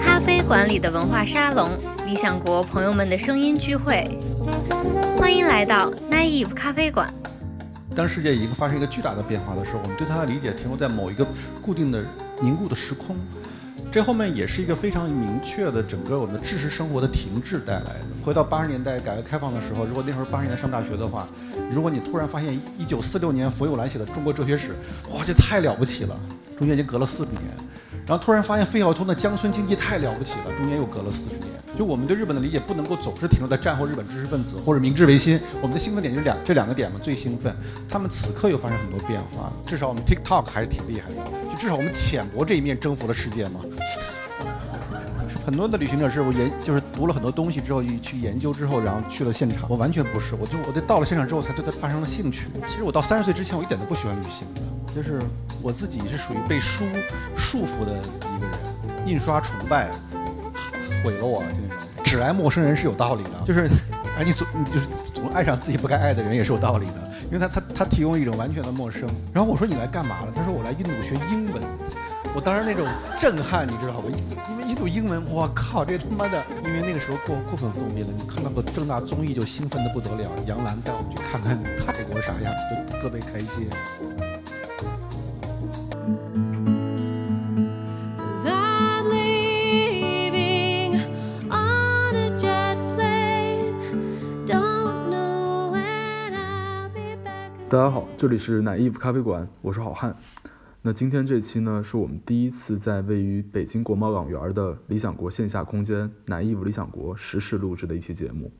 咖啡馆里的文化沙龙，理想国朋友们的声音聚会，欢迎来到 Naive 咖啡馆。当世界已经发生一个巨大的变化的时候，我们对它的理解停留在某一个固定的凝固的时空，这后面也是一个非常明确的整个我们的知识生活的停滞带来的。回到八十年代改革开放的时候，如果那时候八十年代上大学的话，如果你突然发现一九四六年冯友兰写的《中国哲学史》，哇，这太了不起了，中间已经隔了四十年。然后突然发现费孝通的《江村经济》太了不起了，中间又隔了四十年。就我们对日本的理解不能够总是停留在战后日本知识分子或者明治维新，我们的兴奋点就是两这两个点嘛，最兴奋。他们此刻又发生很多变化，至少我们 TikTok 还是挺厉害的，就至少我们浅薄这一面征服了世界嘛。很多的旅行者是我研就是读了很多东西之后去研究之后，然后去了现场。我完全不是，我就我对到了现场之后才对它发生了兴趣。其实我到三十岁之前，我一点都不喜欢旅行，就是我自己是属于被书束缚的一个人，印刷崇拜毁了我，就那种只爱陌生人是有道理的，就是而你总你就是总爱上自己不该爱的人也是有道理的，因为他他他提供一种完全的陌生。然后我说你来干嘛了？他说我来印度学英文。我当时那种震撼，你知道吧？因为印度英文，我靠，这他妈的！因为那个时候过过分封闭了，你看到个正大综艺就兴奋的不得了。杨澜带我们去看看泰国啥样，就特别开心。大家好，这里是奶 Eve 咖啡馆，我是好汉。那今天这期呢，是我们第一次在位于北京国贸港园的理想国线下空间“南艺府理想国”实时录制的一期节目。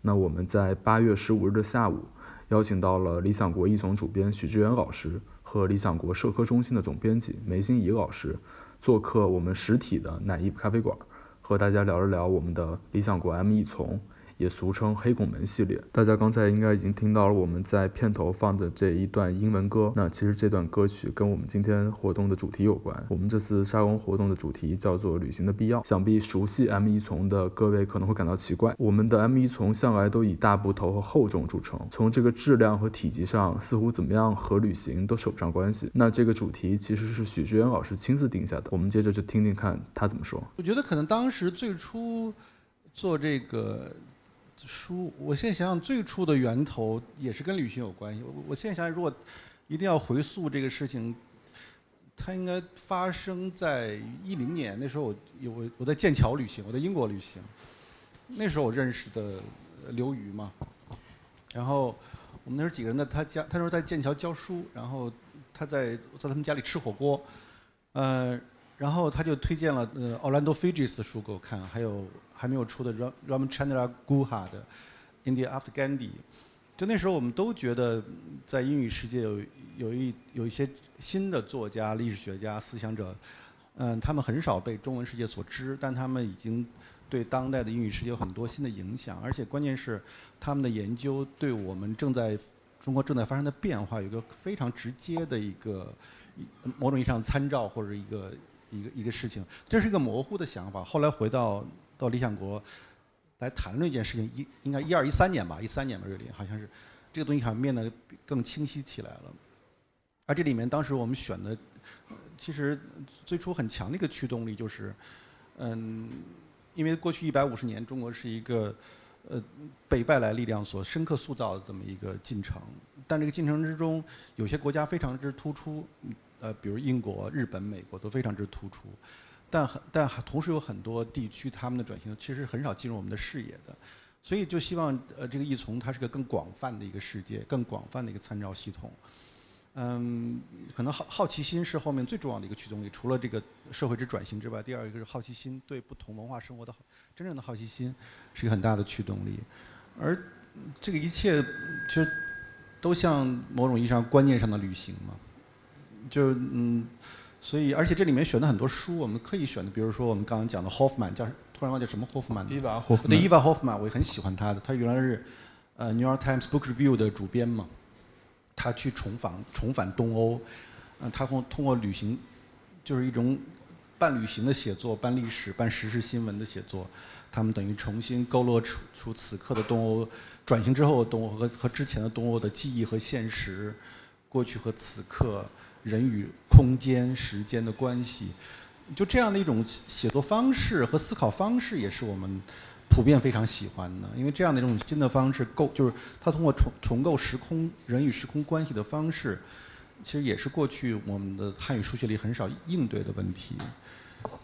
那我们在八月十五日的下午，邀请到了理想国一总主编许志远老师和理想国社科中心的总编辑梅心怡老师，做客我们实体的“奶艺咖啡馆”，和大家聊一聊我们的理想国 M 一从。也俗称黑拱门系列，大家刚才应该已经听到了我们在片头放的这一段英文歌。那其实这段歌曲跟我们今天活动的主题有关。我们这次沙龙活动的主题叫做旅行的必要。想必熟悉 M 一从的各位可能会感到奇怪，我们的 M 一从向来都以大部头和厚重著称，从这个质量和体积上，似乎怎么样和旅行都扯不上关系。那这个主题其实是许志远老师亲自定下的，我们接着就听听看他怎么说。我觉得可能当时最初做这个。书，我现在想想，最初的源头也是跟旅行有关系。我我现在想想，如果一定要回溯这个事情，它应该发生在一零年。那时候我有我在剑桥旅行，我在英国旅行。那时候我认识的刘瑜嘛，然后我们那时候几个人在他家，他那时候在剑桥教书，然后他在在他们家里吃火锅，呃，然后他就推荐了呃奥兰多·菲吉斯的书给我看，还有。还没有出的 Ram Chandra Guha 的 India After Gandhi，就那时候我们都觉得在英语世界有有一有一些新的作家、历史学家、思想者，嗯，他们很少被中文世界所知，但他们已经对当代的英语世界有很多新的影响，而且关键是他们的研究对我们正在中国正在发生的变化有一个非常直接的一个某种意义上的参照或者一个一个一个事情，这是一个模糊的想法。后来回到。到理想国来谈论一件事情，一应该一二一三年吧，一三年吧，瑞林好像是这个东西好像变得更清晰起来了。而这里面当时我们选的，其实最初很强的一个驱动力就是，嗯，因为过去一百五十年中国是一个呃被外来力量所深刻塑造的这么一个进程，但这个进程之中有些国家非常之突出，呃，比如英国、日本、美国都非常之突出。但很但同时有很多地区，他们的转型其实很少进入我们的视野的，所以就希望呃这个易从它是个更广泛的一个世界，更广泛的一个参照系统。嗯，可能好好奇心是后面最重要的一个驱动力，除了这个社会之转型之外，第二一个是好奇心，对不同文化生活的真正的好奇心是一个很大的驱动力。而这个一切其实都像某种意义上观念上的旅行嘛，就嗯。所以，而且这里面选的很多书，我们刻意选的，比如说我们刚刚讲的 Hoffman，叫突然忘记什么 Hoffman。伊娃霍夫曼。对伊娃霍夫曼，我也很喜欢他的。他原来是呃 New York Times Book Review 的主编嘛。他去重访重返东欧，嗯，他通通过旅行，就是一种半旅行的写作、半历史、半时事新闻的写作，他们等于重新勾勒出出此刻的东欧转型之后的东欧和和之前的东欧的记忆和现实，过去和此刻。人与空间、时间的关系，就这样的一种写作方式和思考方式，也是我们普遍非常喜欢的。因为这样的一种新的方式构，就是它通过重重构时空人与时空关系的方式，其实也是过去我们的汉语书写里很少应对的问题。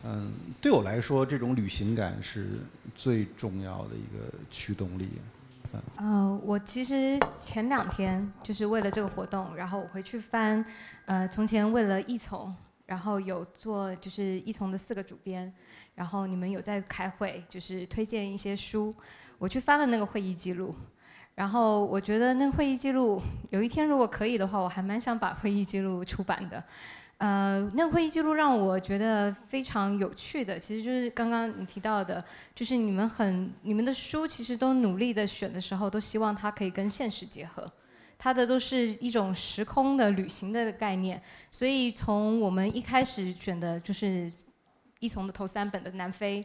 嗯，对我来说，这种旅行感是最重要的一个驱动力。呃，我其实前两天就是为了这个活动，然后我回去翻，呃，从前为了一从，然后有做就是一从的四个主编，然后你们有在开会，就是推荐一些书，我去翻了那个会议记录，然后我觉得那个会议记录，有一天如果可以的话，我还蛮想把会议记录出版的。呃，那个会议记录让我觉得非常有趣的，其实就是刚刚你提到的，就是你们很你们的书其实都努力的选的时候，都希望它可以跟现实结合，它的都是一种时空的旅行的概念。所以从我们一开始选的就是一从的头三本的南非，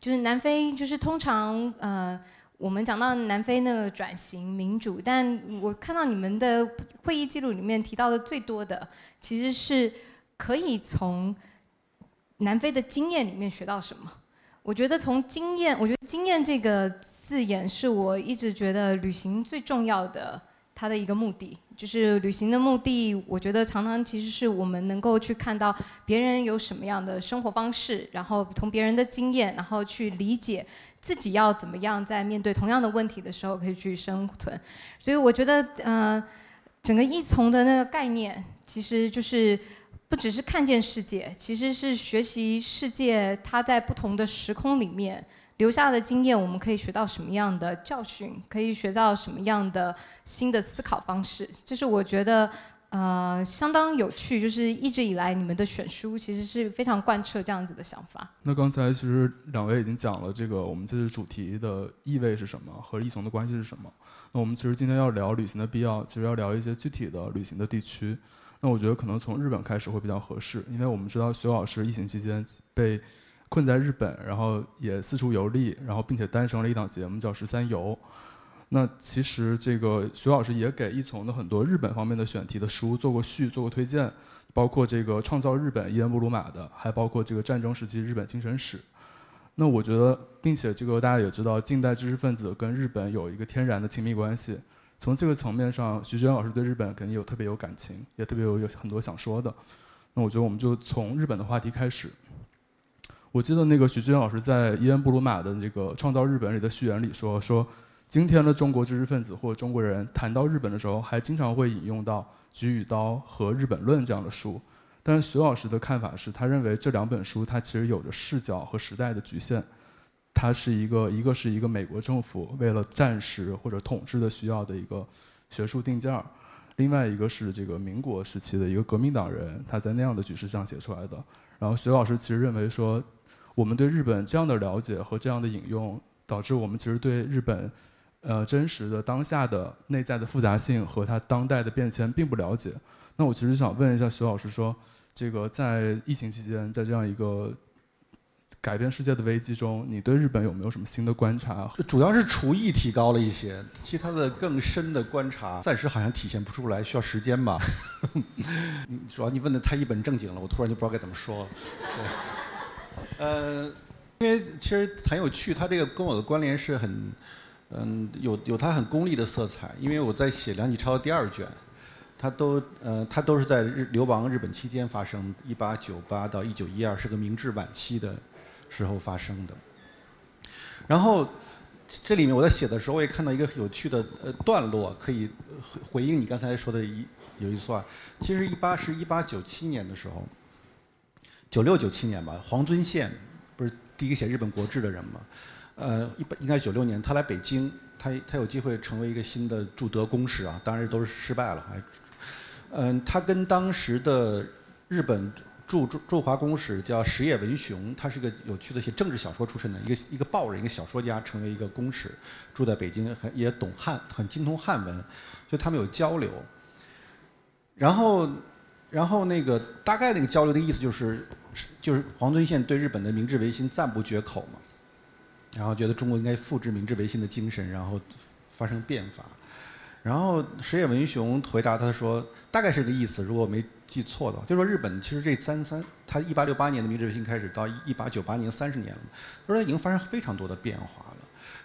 就是南非就是通常呃我们讲到南非那个转型民主，但我看到你们的会议记录里面提到的最多的其实是。可以从南非的经验里面学到什么？我觉得从经验，我觉得“经验”这个字眼是我一直觉得旅行最重要的，它的一个目的，就是旅行的目的。我觉得常常其实是我们能够去看到别人有什么样的生活方式，然后从别人的经验，然后去理解自己要怎么样在面对同样的问题的时候可以去生存。所以我觉得，呃，整个一从的那个概念，其实就是。不只是看见世界，其实是学习世界。它在不同的时空里面留下的经验，我们可以学到什么样的教训？可以学到什么样的新的思考方式？这是我觉得呃相当有趣。就是一直以来你们的选书其实是非常贯彻这样子的想法。那刚才其实两位已经讲了这个我们这次主题的意味是什么，和异从的关系是什么。那我们其实今天要聊旅行的必要，其实要聊一些具体的旅行的地区。那我觉得可能从日本开始会比较合适，因为我们知道徐老师疫情期间被困在日本，然后也四处游历，然后并且诞生了一档节目叫《十三游》。那其实这个徐老师也给一从的很多日本方面的选题的书做过序、做过推荐，包括这个《创造日本》伊恩布鲁马的，还包括这个战争时期日本精神史。那我觉得，并且这个大家也知道，近代知识分子跟日本有一个天然的亲密关系。从这个层面上，徐娟老师对日本肯定有特别有感情，也特别有有很多想说的。那我觉得我们就从日本的话题开始。我记得那个徐娟老师在伊恩布鲁马的这个《创造日本》里的序言里说：“说今天的中国知识分子或中国人谈到日本的时候，还经常会引用到《菊与刀》和《日本论》这样的书。但是徐老师的看法是，他认为这两本书它其实有着视角和时代的局限。”它是一个，一个是一个美国政府为了战时或者统治的需要的一个学术定件儿，另外一个是这个民国时期的一个革命党人他在那样的局势上写出来的。然后徐老师其实认为说，我们对日本这样的了解和这样的引用，导致我们其实对日本，呃真实的当下的内在的复杂性和它当代的变迁并不了解。那我其实想问一下徐老师说，这个在疫情期间，在这样一个改变世界的危机中，你对日本有没有什么新的观察？主要是厨艺提高了一些，其他的更深的观察暂时好像体现不出来，需要时间吧。你主要你问的太一本正经了，我突然就不知道该怎么说。对，呃，因为其实很有趣，他这个跟我的关联是很，嗯，有有他很功利的色彩。因为我在写梁启超的第二卷，他都呃，他都是在日流亡日本期间发生，一八九八到一九一二是个明治晚期的。时候发生的，然后这里面我在写的时候，我也看到一个有趣的呃段落，可以回应你刚才说的一有一句话。其实一八是一八九七年的时候，九六九七年吧，黄遵宪不是第一个写日本国志的人嘛？呃，一般应该九六年，他来北京，他他有机会成为一个新的驻德公使啊，当然都是失败了，还嗯，他跟当时的日本。驻驻驻华公使叫石野文雄，他是个有趣的写政治小说出身的一个一个报人，一个小说家，成为一个公使，住在北京，很也懂汉，很精通汉文，就他们有交流。然后，然后那个大概那个交流的意思就是，就是黄遵宪对日本的明治维新赞不绝口嘛，然后觉得中国应该复制明治维新的精神，然后发生变法。然后石野文雄回答他说，大概是个意思，如果没记错的，就是说日本其实这三三，他一八六八年的明治维新开始到一八九八年三十年了，他说已经发生非常多的变化了。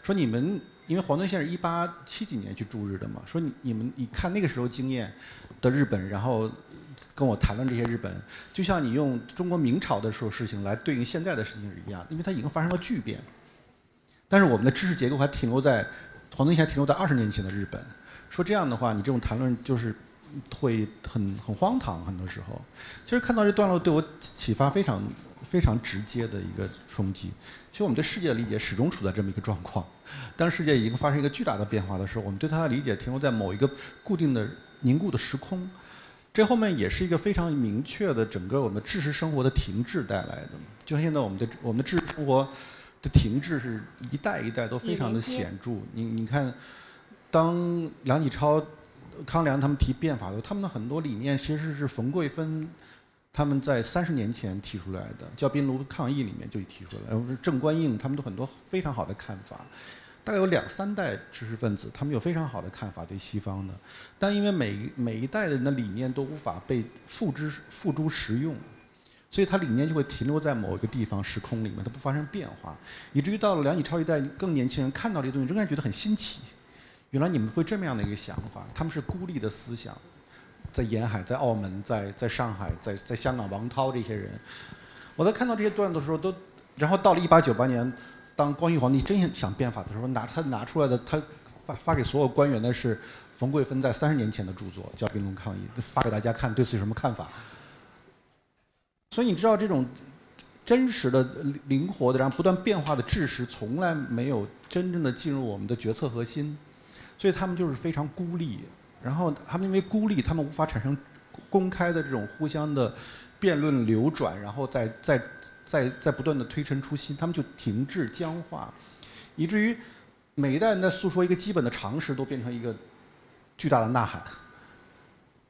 说你们因为黄敦宪是一八七几年去驻日的嘛，说你你们你看那个时候经验的日本，然后跟我谈论这些日本，就像你用中国明朝的时候事情来对应现在的事情是一样，因为它已经发生了巨变。但是我们的知识结构还停留在黄敦宪停留在二十年前的日本，说这样的话，你这种谈论就是。会很很荒唐，很多时候，其实看到这段落对我启发非常非常直接的一个冲击。其实我们对世界的理解始终处在这么一个状况，当世界已经发生一个巨大的变化的时候，我们对它的理解停留在某一个固定的凝固的时空。这后面也是一个非常明确的整个我们的知识生活的停滞带来的。就像现在我们的我们的知识生活的停滞是一代一代都非常的显著。你你看，当梁启超。康梁他们提变法的，他们的很多理念其实是冯桂芬他们在三十年前提出来的，叫冰炉抗议里面就提出来然后郑观应他们都很多非常好的看法，大概有两三代知识分子，他们有非常好的看法对西方的，但因为每每一代人的理念都无法被付之付诸实用，所以他理念就会停留在某一个地方时空里面，它不发生变化，以至于到了梁启超一代更年轻人看到这些东西，仍然觉得很新奇。原来你们会这么样的一个想法？他们是孤立的思想，在沿海、在澳门、在在上海、在在香港，王涛这些人，我在看到这些段子的时候，都，然后到了一八九八年，当光绪皇帝真想变法的时候，拿他拿出来的，他发发给所有官员的是冯桂芬在三十年前的著作，叫《兵戎抗议》，发给大家看，对此有什么看法？所以你知道，这种真实的、灵活的，然后不断变化的知识，从来没有真正的进入我们的决策核心。所以他们就是非常孤立，然后他们因为孤立，他们无法产生公开的这种互相的辩论流转，然后再再再再不断的推陈出新，他们就停滞僵化，以至于每一代人在诉说一个基本的常识，都变成一个巨大的呐喊。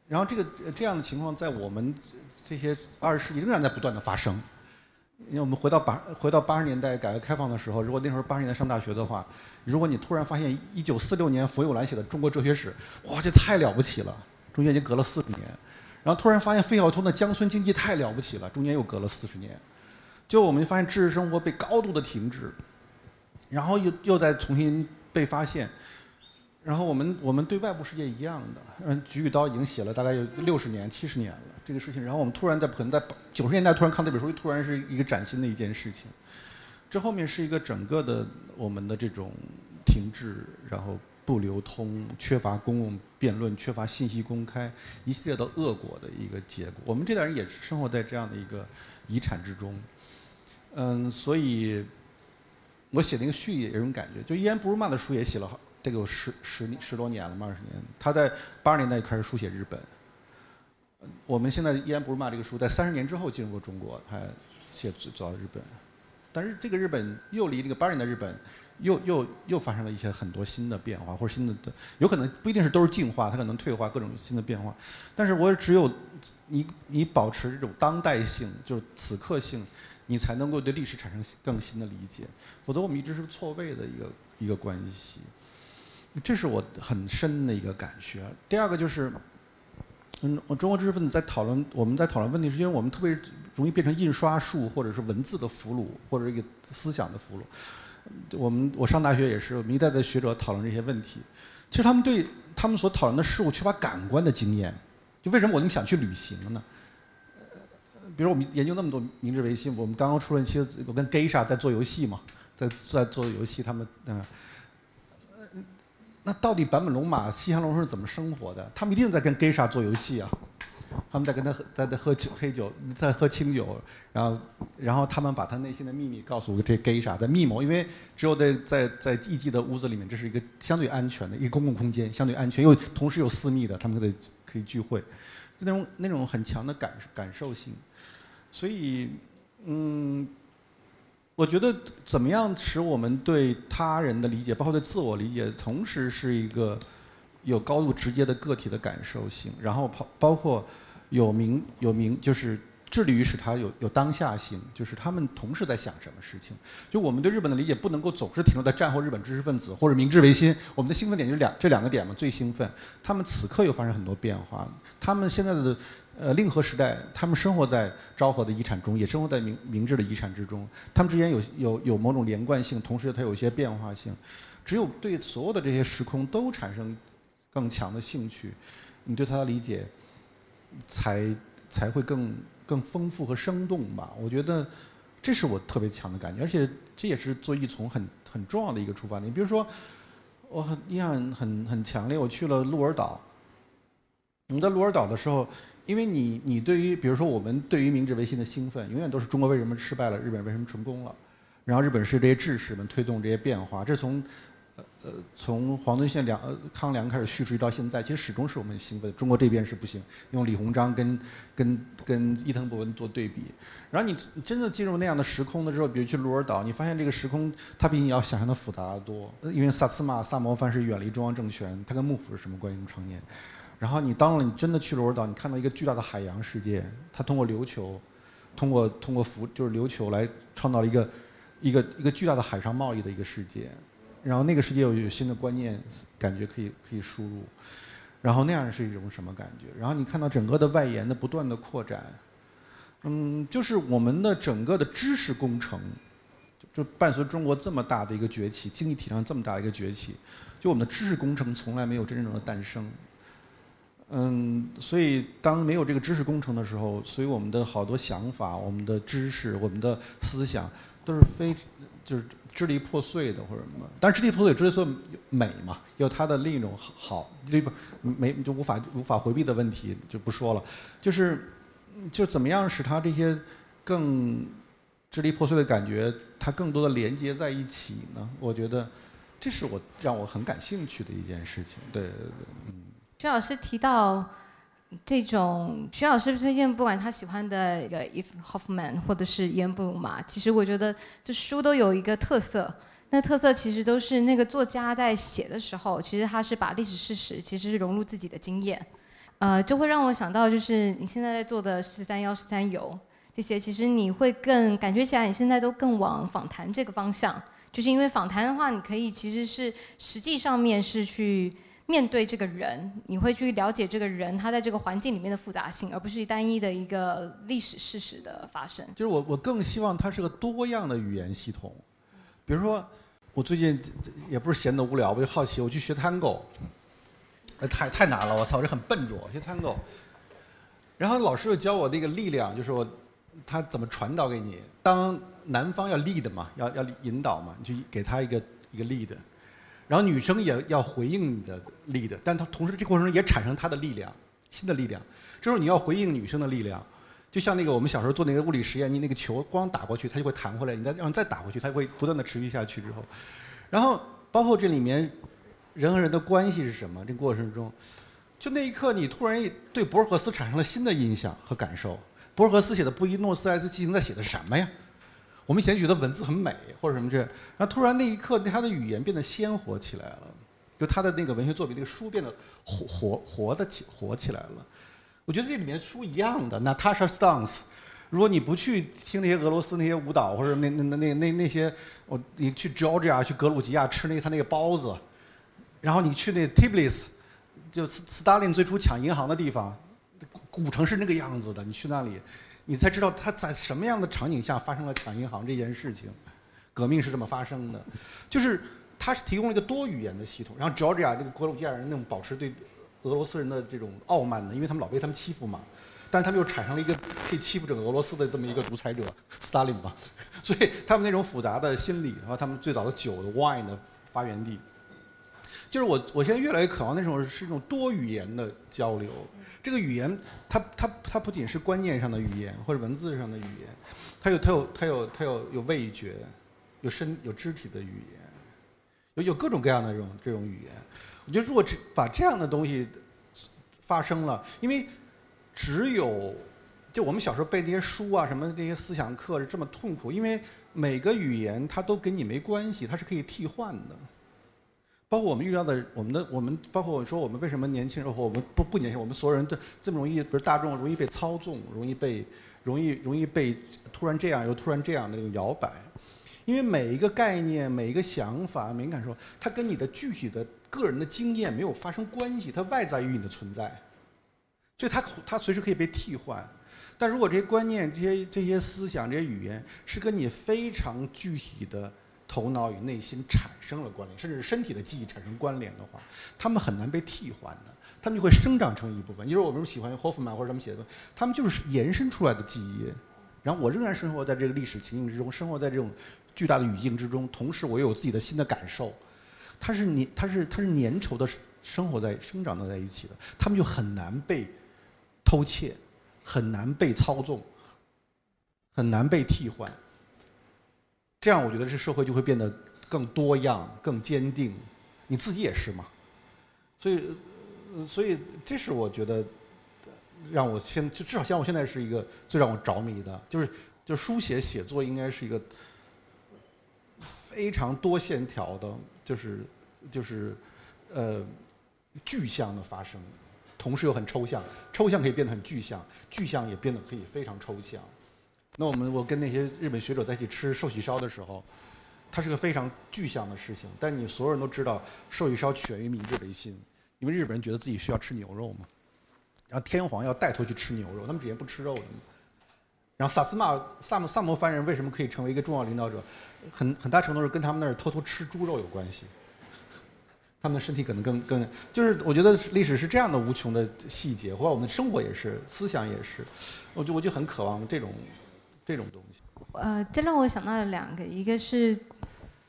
然后这个这样的情况在我们这些二十世纪仍然在不断的发生。因为我们回到八回到八十年代改革开放的时候，如果那时候八十年代上大学的话。如果你突然发现一九四六年冯友兰写的《中国哲学史》，哇，这太了不起了！中间已经隔了四十年，然后突然发现费孝通的《江村经济》太了不起了，中间又隔了四十年，就我们发现知识生活被高度的停滞，然后又又在重新被发现，然后我们我们对外部世界一样的，嗯，菊与刀已经写了大概有六十年、七十年了这个事情，然后我们突然在可能在九十年代突然看这本书，突然是一个崭新的一件事情。这后面是一个整个的我们的这种停滞，然后不流通、缺乏公共辩论、缺乏信息公开，一系列的恶果的一个结果。我们这代人也生活在这样的一个遗产之中。嗯，所以我写那个序也有种感觉，就伊安·布鲁曼的书也写了得有十十十多年了嘛，二十年。他在八十年代开始书写日本。我们现在伊安·布鲁曼这个书在三十年之后进入过中国，他写走到日本。但是这个日本又离这个八十年代日本，又又又发生了一些很多新的变化，或者新的的，有可能不一定是都是进化，它可能退化，各种新的变化。但是我只有你你保持这种当代性，就是此刻性，你才能够对历史产生更新的理解，否则我们一直是错位的一个一个关系。这是我很深的一个感觉。第二个就是。嗯，我中国知识分子在讨论，我们在讨论问题，是因为我们特别容易变成印刷术或者是文字的俘虏，或者一个思想的俘虏。我们我上大学也是，我们一代的学者讨论这些问题。其实他们对他们所讨论的事物缺乏感官的经验。就为什么我那么想去旅行呢？比如我们研究那么多明治维新，我们刚刚出了一期，我跟 Geisha 在做游戏嘛，在在做游戏，他们嗯。那到底坂本龙马、西乡隆盛是怎么生活的？他们一定在跟 Geisha 做游戏啊，他们在跟他在在喝黑酒，在喝清酒，然后然后他们把他内心的秘密告诉这 Geisha，在密谋，因为只有在在在艺妓的屋子里面，这是一个相对安全的一个公共空间，相对安全又同时又私密的，他们可以可以聚会，就那种那种很强的感感受性，所以嗯。我觉得怎么样使我们对他人的理解，包括对自我理解，同时是一个有高度直接的个体的感受性，然后包包括有明有明，就是致力于使它有有当下性，就是他们同时在想什么事情。就我们对日本的理解不能够总是停留在战后日本知识分子或者明治维新，我们的兴奋点就是两这两个点嘛，最兴奋。他们此刻又发生很多变化，他们现在的。呃令和时代，他们生活在昭和的遗产中，也生活在明明治的遗产之中，他们之间有有有某种连贯性，同时它有一些变化性。只有对所有的这些时空都产生更强的兴趣，你对他的理解才才会更更丰富和生动吧。我觉得这是我特别强的感觉，而且这也是做一从很很重要的一个出发点。比如说，我很印象很很强烈，我去了鹿儿岛。你在鹿儿岛的时候，因为你你对于比如说我们对于明治维新的兴奋，永远都是中国为什么失败了，日本为什么成功了，然后日本是这些志士们推动这些变化，这从呃，从黄遵宪、梁康梁开始叙述到现在，其实始终是我们兴奋。中国这边是不行，用李鸿章跟跟跟伊藤博文做对比。然后你真的进入那样的时空的时候，比如去鹿儿岛，你发现这个时空它比你要想象的复杂得多。因为萨斯马萨摩藩是远离中央政权，它跟幕府是什么关系？常年。然后你当了你真的去鹿儿岛，你看到一个巨大的海洋世界，它通过琉球，通过通过浮就是琉球来创造了一个一个一个巨大的海上贸易的一个世界。然后那个世界有有新的观念，感觉可以可以输入，然后那样是一种什么感觉？然后你看到整个的外延的不断的扩展，嗯，就是我们的整个的知识工程，就伴随中国这么大的一个崛起，经济体量这么大一个崛起，就我们的知识工程从来没有真正的诞生，嗯，所以当没有这个知识工程的时候，所以我们的好多想法、我们的知识、我们的思想都是非就是。支离破碎的或者什么，但是支离破碎支离破碎美嘛，有它的另一种好，这不没就无法无法回避的问题就不说了，就是就怎么样使它这些更支离破碎的感觉，它更多的连接在一起呢？我觉得这是我让我很感兴趣的一件事情。对对对，嗯。徐老师提到。这种徐老师推荐，不管他喜欢的一个 If Hoffman 或者是伊恩布鲁马，其实我觉得这书都有一个特色，那特色其实都是那个作家在写的时候，其实他是把历史事实其实是融入自己的经验，呃，就会让我想到就是你现在在做的十三幺十三游这些，其实你会更感觉起来你现在都更往访谈这个方向，就是因为访谈的话，你可以其实是实际上面是去。面对这个人，你会去了解这个人他在这个环境里面的复杂性，而不是单一的一个历史事实的发生。就是我，我更希望它是个多样的语言系统。比如说，我最近也不是闲得无聊，我就好奇，我去学 Tango，太太难了，我操，这很笨拙，学 Tango。然后老师又教我那个力量，就是我他怎么传导给你。当男方要 lead 嘛，要要引导嘛，你就给他一个一个 lead。然后女生也要回应你的力的，但她同时这过程中也产生她的力量，新的力量。这时候你要回应女生的力量，就像那个我们小时候做那个物理实验，你那个球光打过去，它就会弹回来，你再让再打回去，它会不断的持续下去之后，然后包括这里面人和人的关系是什么？这过程中，就那一刻你突然对博尔赫斯产生了新的印象和感受。博尔赫斯写的《布宜诺斯艾利斯骑行》在写的什么呀？我们以前觉得文字很美或者什么这，然后突然那一刻，他的语言变得鲜活起来了，就他的那个文学作品，那个书变得活活活的起活起来了。我觉得这里面书一样的，Natasha s t a n s 如果你不去听那些俄罗斯那些舞蹈或者那那那那那那些，我你去 Georgia 去格鲁吉亚吃那他那个包子，然后你去那 Tbilisi，就斯斯大林最初抢银行的地方，古城是那个样子的，你去那里。你才知道他在什么样的场景下发生了抢银行这件事情，革命是这么发生的，就是他是提供了一个多语言的系统，然后 Georgia 这个格鲁吉亚人那种保持对俄罗斯人的这种傲慢的，因为他们老被他们欺负嘛，但是他们又产生了一个可以欺负整个俄罗斯的这么一个独裁者斯大林嘛，所以他们那种复杂的心理，然后他们最早的酒的 wine 的发源地，就是我我现在越来越渴望那种是一种多语言的交流。这个语言，它它它不仅是观念上的语言或者文字上的语言，它有它有它有它有有味觉，有身有肢体的语言，有有各种各样的这种这种语言。我觉得如果这把这样的东西发生了，因为只有就我们小时候背那些书啊什么那些思想课是这么痛苦，因为每个语言它都跟你没关系，它是可以替换的。包括我们遇到的，我们的我们，包括我说我们为什么年轻人或我们不不年轻，我们所有人都这么容易，不是大众容易被操纵，容易被容易容易被突然这样又突然这样的那种摇摆，因为每一个概念、每一个想法、敏感说，它跟你的具体的个人的经验没有发生关系，它外在于你的存在。所以它它随时可以被替换。但如果这些观念、这些这些思想、这些语言是跟你非常具体的头脑与内心产生了关联，甚至身体的记忆产生关联的话，他们很难被替换的，他们就会生长成一部分。你说我们喜欢霍夫曼或者什么写的，他们就是延伸出来的记忆。然后我仍然生活在这个历史情境之中，生活在这种巨大的语境之中，同时我又有自己的新的感受。它是粘，它是它是粘稠的生活在生长的在一起的，他们就很难被偷窃。很难被操纵，很难被替换。这样，我觉得这社会就会变得更多样、更坚定。你自己也是嘛？所以，所以这是我觉得让我现就至少像我现在是一个最让我着迷的，就是就书写写作应该是一个非常多线条的，就是就是呃具象的发生。同时又很抽象，抽象可以变得很具象，具象也变得可以非常抽象。那我们我跟那些日本学者在一起吃寿喜烧的时候，它是个非常具象的事情。但你所有人都知道，寿喜烧起源于明治维新，因为日本人觉得自己需要吃牛肉嘛。然后天皇要带头去吃牛肉，他们之前不吃肉的嘛。然后萨斯马萨姆萨摩藩人为什么可以成为一个重要领导者？很很大程度是跟他们那儿偷偷吃猪肉有关系。他们的身体可能更更，就是我觉得历史是这样的无穷的细节，或者我们的生活也是，思想也是，我就我就很渴望这种这种东西。呃，这让我想到了两个，一个是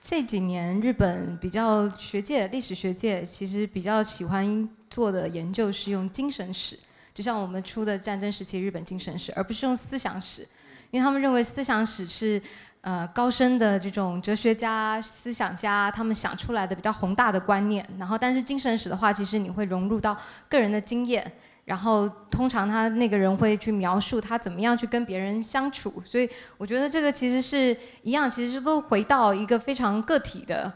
这几年日本比较学界、历史学界其实比较喜欢做的研究是用精神史，就像我们出的战争时期日本精神史，而不是用思想史，因为他们认为思想史是。呃，高深的这种哲学家、思想家，他们想出来的比较宏大的观念。然后，但是精神史的话，其实你会融入到个人的经验。然后，通常他那个人会去描述他怎么样去跟别人相处。所以，我觉得这个其实是一样，其实都回到一个非常个体的。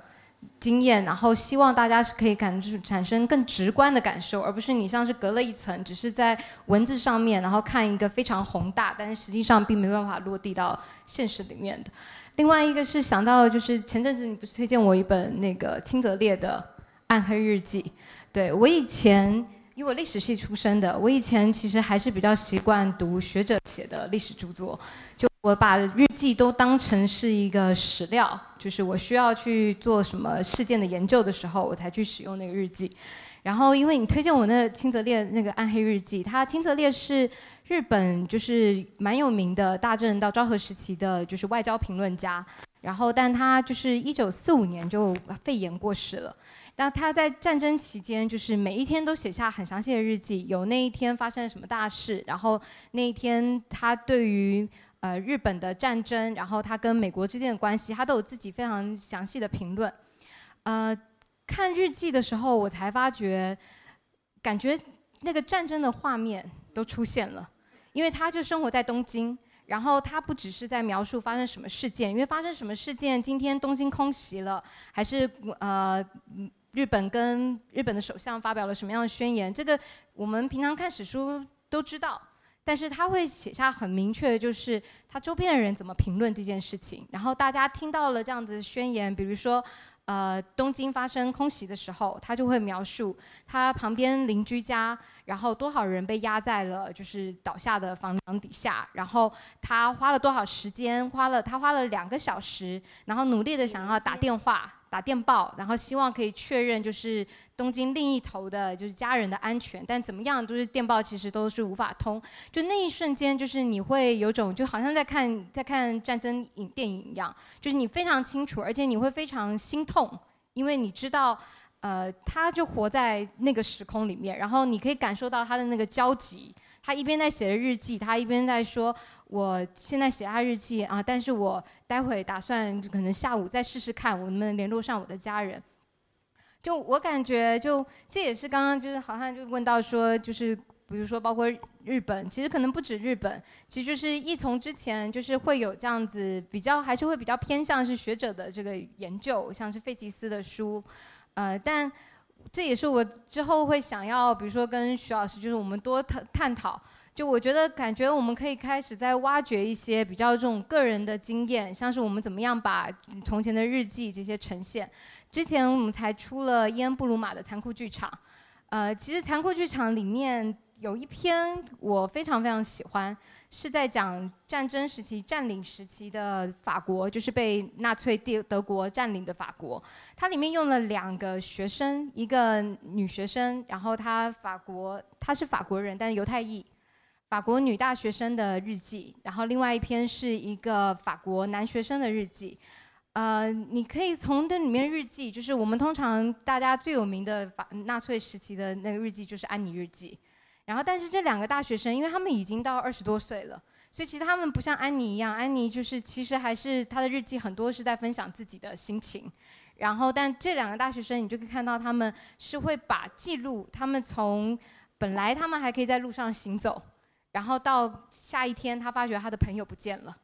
经验，然后希望大家是可以感产生更直观的感受，而不是你像是隔了一层，只是在文字上面，然后看一个非常宏大，但是实际上并没办法落地到现实里面的。另外一个是想到就是前阵子你不是推荐我一本那个清泽烈的《暗黑日记》，对我以前因为我历史系出身的，我以前其实还是比较习惯读学者写的历史著作，就。我把日记都当成是一个史料，就是我需要去做什么事件的研究的时候，我才去使用那个日记。然后，因为你推荐我那青泽烈那个暗黑日记，他青泽烈是日本就是蛮有名的大正到昭和时期的就是外交评论家。然后，但他就是一九四五年就肺炎过世了。那他在战争期间就是每一天都写下很详细的日记，有那一天发生了什么大事，然后那一天他对于。呃，日本的战争，然后他跟美国之间的关系，他都有自己非常详细的评论。呃，看日记的时候，我才发觉，感觉那个战争的画面都出现了，因为他就生活在东京，然后他不只是在描述发生什么事件，因为发生什么事件，今天东京空袭了，还是呃，日本跟日本的首相发表了什么样的宣言，这个我们平常看史书都知道。但是他会写下很明确的，就是他周边的人怎么评论这件事情。然后大家听到了这样子的宣言，比如说，呃，东京发生空袭的时候，他就会描述他旁边邻居家，然后多少人被压在了就是倒下的房梁底下，然后他花了多少时间，花了他花了两个小时，然后努力的想要打电话。打电报，然后希望可以确认就是东京另一头的，就是家人的安全。但怎么样，都是电报其实都是无法通。就那一瞬间，就是你会有种就好像在看在看战争影电影一样，就是你非常清楚，而且你会非常心痛，因为你知道，呃，他就活在那个时空里面，然后你可以感受到他的那个焦急。他一边在写着日记，他一边在说：“我现在写他日记啊，但是我待会打算可能下午再试试看，我能不能联络上我的家人。”就我感觉，就这也是刚刚就是好像就问到说，就是比如说包括日本，其实可能不止日本，其实就是一从之前就是会有这样子比较，还是会比较偏向是学者的这个研究，像是费吉斯的书，呃，但。这也是我之后会想要，比如说跟徐老师，就是我们多探探讨。就我觉得，感觉我们可以开始在挖掘一些比较这种个人的经验，像是我们怎么样把从前的日记这些呈现。之前我们才出了伊恩布鲁马的残酷剧场，呃，其实残酷剧场里面有一篇我非常非常喜欢，是在讲战争时期占领时期的法国，就是被纳粹帝德国占领的法国。它里面用了两个学生，一个女学生，然后她法国她是法国人，但是犹太裔，法国女大学生的日记，然后另外一篇是一个法国男学生的日记。呃，你可以从这里面日记，就是我们通常大家最有名的法纳粹时期的那个日记，就是安妮日记。然后，但是这两个大学生，因为他们已经到二十多岁了，所以其实他们不像安妮一样，安妮就是其实还是她的日记很多是在分享自己的心情。然后，但这两个大学生，你就可以看到他们是会把记录他们从本来他们还可以在路上行走，然后到下一天他发觉他的朋友不见了。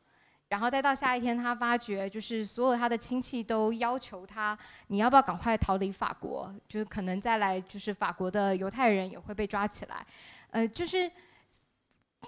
然后再到下一天，他发觉就是所有他的亲戚都要求他，你要不要赶快逃离法国？就是可能再来，就是法国的犹太人也会被抓起来，呃，就是。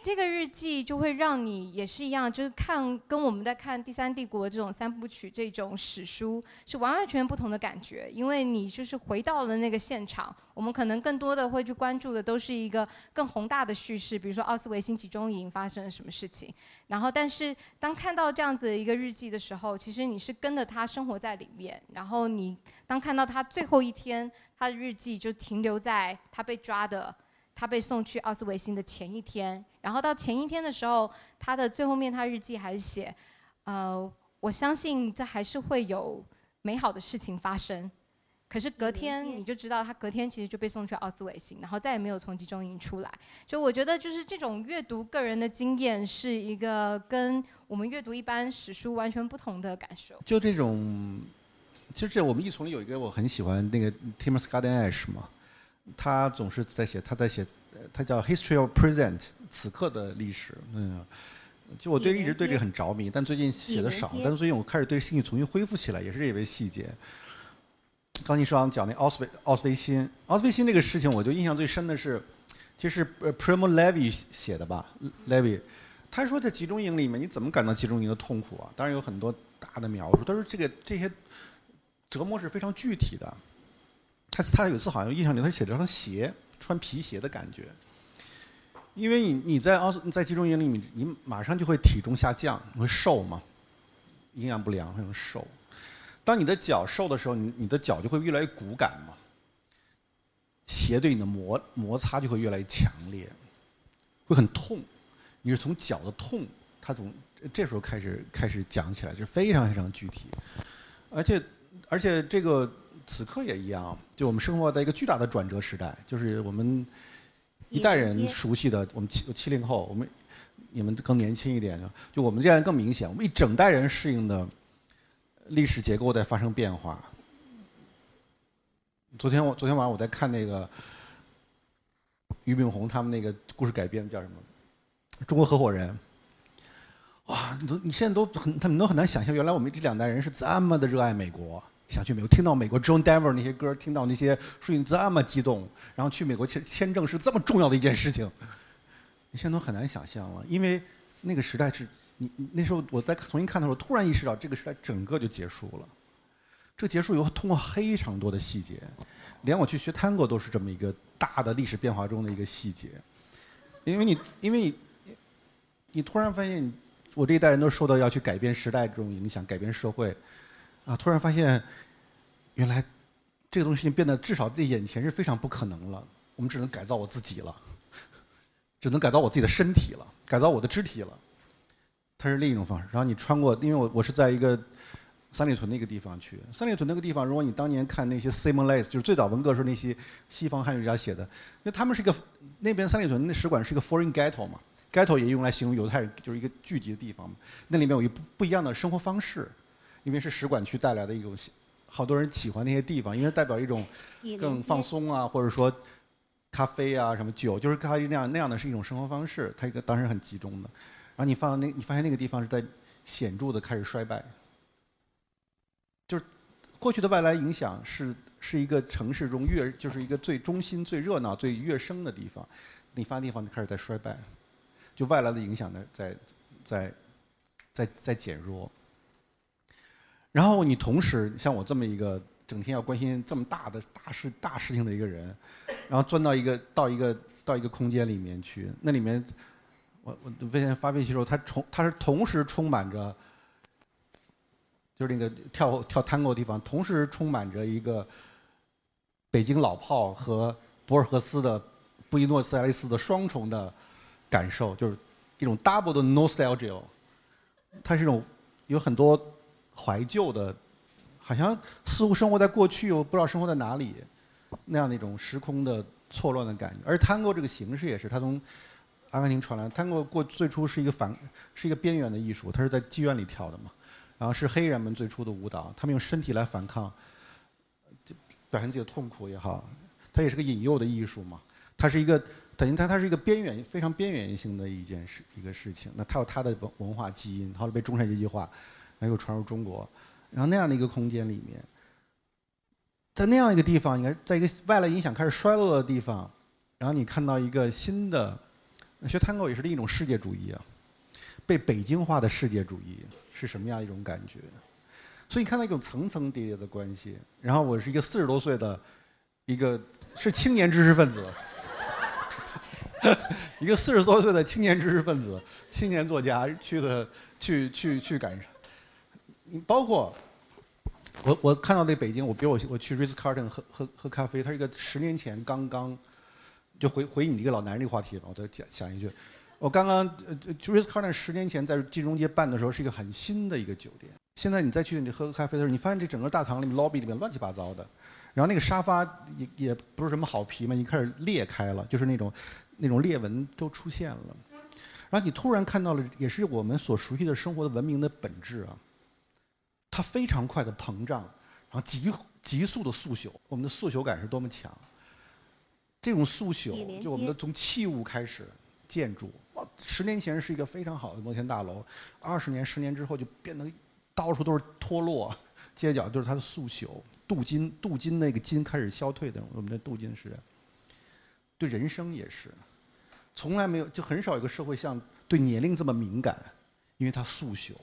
这个日记就会让你也是一样，就是看跟我们在看《第三帝国》这种三部曲这种史书是完完全全不同的感觉，因为你就是回到了那个现场。我们可能更多的会去关注的都是一个更宏大的叙事，比如说奥斯维辛集中营发生了什么事情。然后，但是当看到这样子的一个日记的时候，其实你是跟着他生活在里面。然后你当看到他最后一天，他的日记就停留在他被抓的。他被送去奥斯维辛的前一天，然后到前一天的时候，他的最后面他日记还是写，呃，我相信这还是会有美好的事情发生。可是隔天你就知道，他隔天其实就被送去奥斯维辛，然后再也没有从集中营出来。所以我觉得就是这种阅读个人的经验，是一个跟我们阅读一般史书完全不同的感受。就这种，其实这我们一丛里有一个我很喜欢那个 Tim s c a r d e n Ash 嘛。他总是在写，他在写，他叫 History of Present，此刻的历史。嗯，就我对一直对这个很着迷，但最近写的少。但是最近我开始对兴趣重新恢复起来，也是这位细节。刚你说讲那奥斯维奥斯维辛，奥斯维辛这个事情，我就印象最深的是，其实呃 Primo Levi 写的吧，Levi，他说在集中营里面你怎么感到集中营的痛苦啊？当然有很多大的描述，他说这个这些折磨是非常具体的。他他有一次好像印象里他写了双鞋，穿皮鞋的感觉。因为你你在奥斯在集中营里面，你马上就会体重下降，你会瘦嘛，营养不良会瘦。当你的脚瘦的时候，你你的脚就会越来越骨感嘛，鞋对你的摩摩擦就会越来越强烈，会很痛。你是从脚的痛，他从这时候开始开始讲起来，就非常非常具体，而且而且这个。此刻也一样，就我们生活在一个巨大的转折时代，就是我们一代人熟悉的，我们七七零后，我们你们更年轻一点，就我们这样更明显，我们一整代人适应的历史结构在发生变化。昨天我昨天晚上我在看那个俞敏洪他们那个故事改编叫什么《中国合伙人》，哇，你都你现在都很他们都很难想象，原来我们这两代人是这么的热爱美国。想去美国，听到美国 John Denver 那些歌，听到那些声音这么激动，然后去美国签签证是这么重要的一件事情，你现在都很难想象了。因为那个时代是你那时候我在重新看的时候，突然意识到这个时代整个就结束了。这结束以后，通过非常多的细节，连我去学 Tango 都是这么一个大的历史变化中的一个细节。因为你，因为你，你突然发现，我这一代人都受到要去改变时代这种影响，改变社会。啊！突然发现，原来这个东西变得至少在眼前是非常不可能了。我们只能改造我自己了，只能改造我自己的身体了，改造我的肢体了。它是另一种方式。然后你穿过，因为我我是在一个三里屯那个地方去。三里屯那个地方，如果你当年看那些 Simon Lace，就是最早文革时候那些西方汉学家写的，因为他们是一个那边三里屯那使馆是一个 foreign ghetto 嘛，ghetto 也用来形容犹太人，就是一个聚集的地方嘛。那里面有一不不一样的生活方式。因为是使馆区带来的一种，好多人喜欢那些地方，因为代表一种更放松啊，或者说咖啡啊什么酒，就是咖啡那样那样的是一种生活方式，它一个当时很集中的。然后你放那，你发现那个地方是在显著的开始衰败，就是过去的外来影响是是一个城市中越就是一个最中心、最热闹、最跃升的地方，你发现地方就开始在衰败，就外来的影响呢在在在在减弱。然后你同时像我这么一个整天要关心这么大的大事大事情的一个人，然后钻到一个到一个到一个空间里面去，那里面，我我之前发微信的时候，他充他是同时充满着，就是那个跳跳探戈的地方，同时充满着一个北京老炮和博尔赫斯的布宜诺斯艾利斯的双重的感受，就是一种 double 的 nostalgia，它是一种有很多怀旧的，好像似乎生活在过去又不知道生活在哪里那样的一种时空的错乱的感觉。而探戈这个形式也是，它从阿根廷传来，探戈过最初是一个反是一个边缘的艺术，它是在妓院里跳的嘛，然后是黑人们最初的舞蹈，他们用身体来反抗，就表现自己的痛苦也好，它也是个引诱的艺术嘛，它是一个。等于它，它是一个边缘、非常边缘性的一件事、一个事情。那它有它的文文化基因，后来被中产阶级化，然后又传入中国，然后那样的一个空间里面，在那样一个地方，应该在一个外来影响开始衰落的地方，然后你看到一个新的，学探戈也是另一种世界主义啊，被北京化的世界主义是什么样一种感觉？所以你看到一种层层叠叠的关系。然后我是一个四十多岁的，一个是青年知识分子。一个四十多岁的青年知识分子、青年作家去的去去去赶上，包括我我看到那北京，我比如我我去 Ritz Carlton 喝喝喝咖啡，它是一个十年前刚刚就回回你这个老男人这个话题了，我再讲讲一句，我刚刚呃 Ritz Carlton 十年前在金融街办的时候是一个很新的一个酒店，现在你再去你喝咖啡的时候，你发现这整个大堂里面 lobby 里面乱七八糟的，然后那个沙发也也不是什么好皮嘛，已经开始裂开了，就是那种。那种裂纹都出现了，然后你突然看到了，也是我们所熟悉的生活的文明的本质啊。它非常快的膨胀，然后急急速的速朽，我们的速朽感是多么强。这种速朽，就我们的从器物开始，建筑，哇十年前是一个非常好的摩天大楼，二十年、十年之后就变得到处都是脱落，街角就是它的速朽，镀金，镀金那个金开始消退的，我们的镀金时代。对人生也是，从来没有就很少有个社会像对年龄这么敏感，因为它速朽。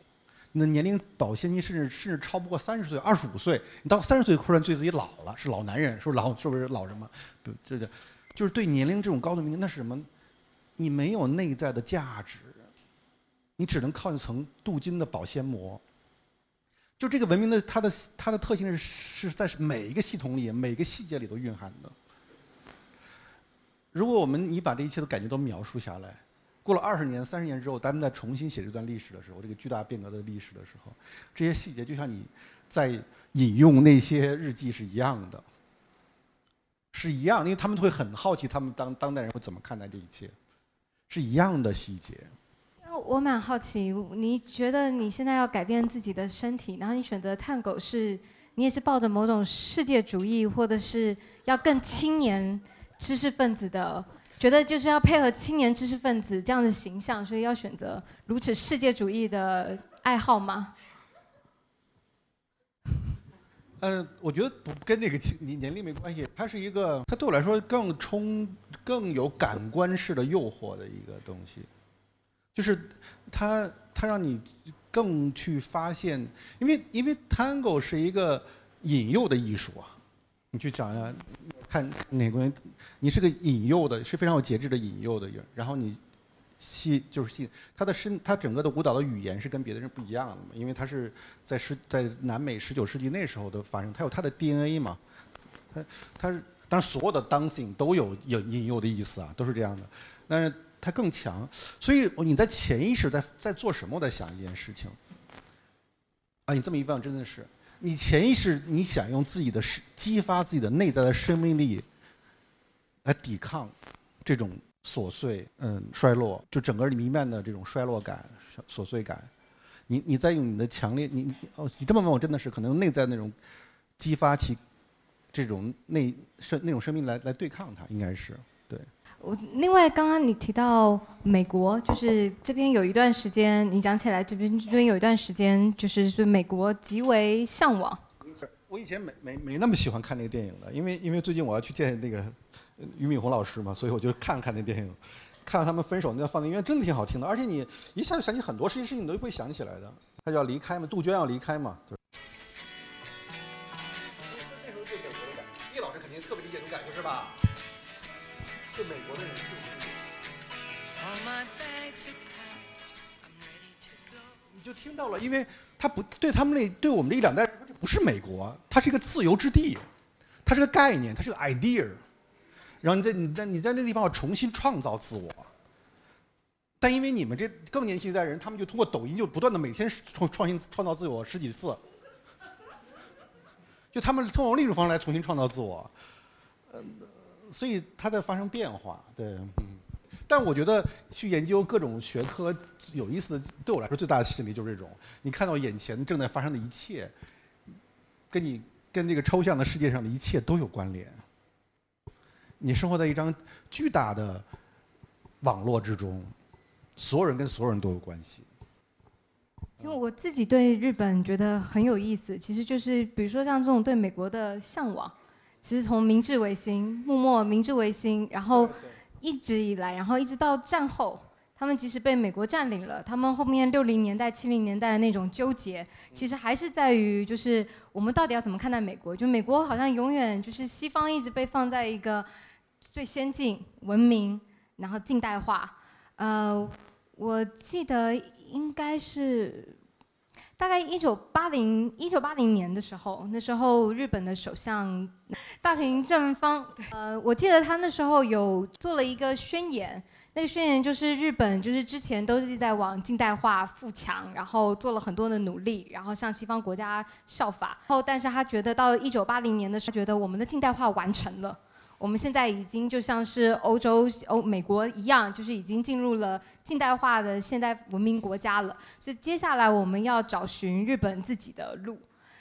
那年龄保鲜期甚至甚至超不过三十岁、二十五岁，你到三十岁突然觉得自己老了，是老男人，是老是不是老人嘛？不，这就是对年龄这种高度敏感，那是什么？你没有内在的价值，你只能靠一层镀金的保鲜膜。就这个文明的它的它的特性是是在每一个系统里、每个细节里都蕴含的。如果我们你把这一切的感觉都描述下来，过了二十年、三十年之后，咱们再重新写这段历史的时候，这个巨大变革的历史的时候，这些细节就像你在引用那些日记是一样的，是一样，因为他们会很好奇，他们当当代人会怎么看待这一切，是一样的细节。我蛮好奇，你觉得你现在要改变自己的身体，然后你选择探狗，是你也是抱着某种世界主义，或者是要更青年？知识分子的觉得就是要配合青年知识分子这样的形象，所以要选择如此世界主义的爱好吗？嗯，我觉得不跟那个年年龄没关系，它是一个，它对我来说更充、更有感官式的诱惑的一个东西，就是它它让你更去发现，因为因为 Tango 是一个引诱的艺术啊，你去讲呀。看哪个人，你是个引诱的，是非常有节制的引诱的人。然后你吸就是吸他的身，他整个的舞蹈的语言是跟别的人不一样的嘛，因为他是在十在南美十九世纪那时候的发生，他有他的 DNA 嘛。他他是当然所有的 dancing 都有引引诱的意思啊，都是这样的。但是他更强，所以你在潜意识在在做什么？我在想一件事情。啊，你这么一问，真的是。你潜意识，你想用自己的生激发自己的内在的生命力，来抵抗这种琐碎、嗯衰落，就整个弥漫的这种衰落感、琐碎感。你你在用你的强烈，你哦，你这么问我真的是可能内在那种激发起这种内生那种生命来来对抗它，应该是对。我另外刚刚你提到美国，就是这边有一段时间，你讲起来这边这边有一段时间，就是对美国极为向往。我以前没没没那么喜欢看那个电影的，因为因为最近我要去见那个俞敏洪老师嘛，所以我就看看那电影，看到他们分手那放的音乐真的挺好听的，而且你一下就想起很多事情事情你都会想起来的。他要离开嘛，杜鹃要离开嘛。那就听到了，因为他不对他们那对我们这一两代人，这不是美国，它是一个自由之地，它是个概念，它是个 idea。然后你在你在你在那个地方要重新创造自我。但因为你们这更年轻一代人，他们就通过抖音就不断的每天创创新创造自我十几次，就他们通过另一种方式来重新创造自我，呃，所以它在发生变化，对，但我觉得去研究各种学科有意思的，对我来说最大的吸引力就是这种：你看到眼前正在发生的一切，跟你跟这个抽象的世界上的一切都有关联。你生活在一张巨大的网络之中，所有人跟所有人都有关系。其实我自己对日本觉得很有意思，其实就是比如说像这种对美国的向往，其实从明治维新、幕末、明治维新，然后。一直以来，然后一直到战后，他们即使被美国占领了，他们后面六零年代、七零年代的那种纠结，其实还是在于，就是我们到底要怎么看待美国？就美国好像永远就是西方一直被放在一个最先进、文明，然后近代化。呃，我记得应该是。大概一九八零一九八零年的时候，那时候日本的首相大平正方，呃，我记得他那时候有做了一个宣言，那个宣言就是日本就是之前都是在往近代化富强，然后做了很多的努力，然后向西方国家效法，然后但是他觉得到一九八零年的时候，他觉得我们的近代化完成了。我们现在已经就像是欧洲、欧美国一样，就是已经进入了近代化的现代文明国家了。所以接下来我们要找寻日本自己的路，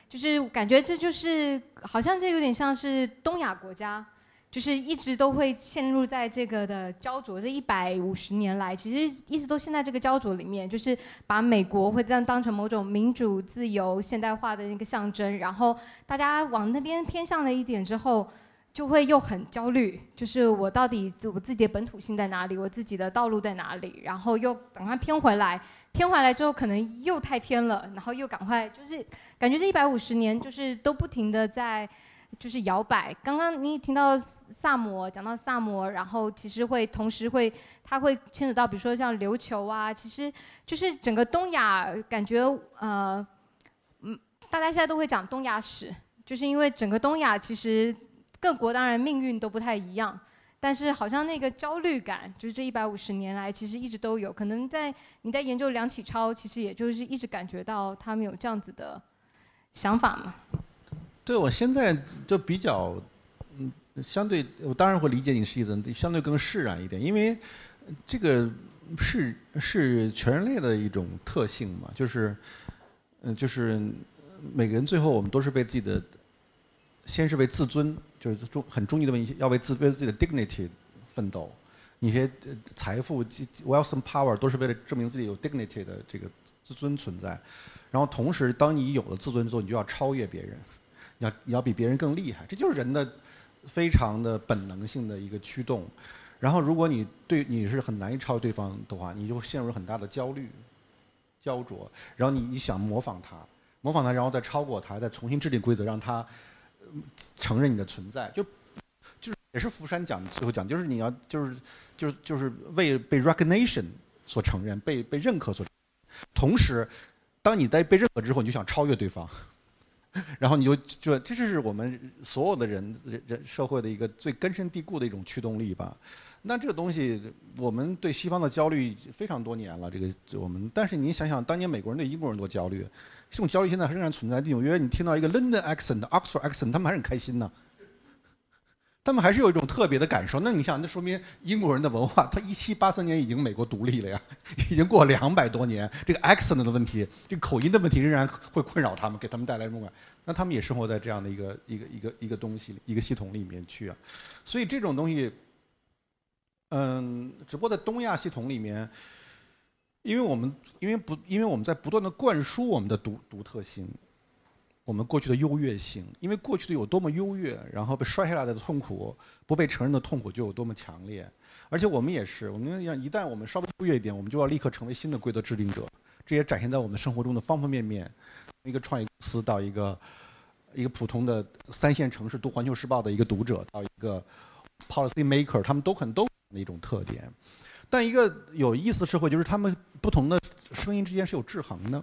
就是感觉这就是好像这有点像是东亚国家，就是一直都会陷入在这个的焦灼。这一百五十年来，其实一直都陷在这个焦灼里面，就是把美国会当当成某种民主、自由、现代化的那个象征，然后大家往那边偏向了一点之后。就会又很焦虑，就是我到底我自己的本土性在哪里，我自己的道路在哪里，然后又赶快偏回来，偏回来之后可能又太偏了，然后又赶快就是感觉这一百五十年就是都不停的在就是摇摆。刚刚你听到萨摩讲到萨摩，然后其实会同时会它会牵扯到比如说像琉球啊，其实就是整个东亚感觉呃嗯大家现在都会讲东亚史，就是因为整个东亚其实。各国当然命运都不太一样，但是好像那个焦虑感，就是这一百五十年来其实一直都有。可能在你在研究梁启超，其实也就是一直感觉到他们有这样子的想法嘛。对，我现在就比较，嗯，相对我当然会理解你的意思，相对更释然一点，因为这个是是全人类的一种特性嘛，就是，嗯，就是每个人最后我们都是被自己的。先是被自尊，就是中很中意的问题，要为自为自己的 dignity 奋斗。你些财富、wealth and power 都是为了证明自己有 dignity 的这个自尊存在。然后同时，当你有了自尊之后，你就要超越别人，你要你要比别人更厉害。这就是人的非常的本能性的一个驱动。然后，如果你对你是很难以超越对方的话，你就陷入很大的焦虑、焦灼。然后你你想模仿他，模仿他，然后再超过他，再重新制定规则，让他。承认你的存在，就就是也是福山讲最后讲，就是你要就是就是就是为被 recognition 所承认，被被认可所。同时，当你在被认可之后，你就想超越对方，然后你就就这就是我们所有的人人社会的一个最根深蒂固的一种驱动力吧。那这个东西，我们对西方的焦虑非常多年了。这个我们，但是你想想，当年美国人对英国人多焦虑。这种焦虑现在仍然存在。纽约，你听到一个 London accent、Oxford accent，他们还是很开心呢。他们还是有一种特别的感受。那你想，那说明英国人的文化，他一七八三年已经美国独立了呀，已经过两百多年。这个 accent 的问题，这个口音的问题，仍然会困扰他们，给他们带来不满。那他们也生活在这样的一个一个一个一个东西、一个系统里面去啊。所以这种东西，嗯，只不过在东亚系统里面。因为我们因为不因为我们在不断的灌输我们的独独特性，我们过去的优越性，因为过去的有多么优越，然后被摔下来的痛苦，不被承认的痛苦就有多么强烈。而且我们也是，我们要一旦我们稍微优越一点，我们就要立刻成为新的规则制定者。这也展现在我们生活中的方方面面。从一个创业公司到一个一个普通的三线城市读《环球时报》的一个读者，到一个 policy maker，他们都很都的一种特点。但一个有意思的社会就是他们不同的声音之间是有制衡的。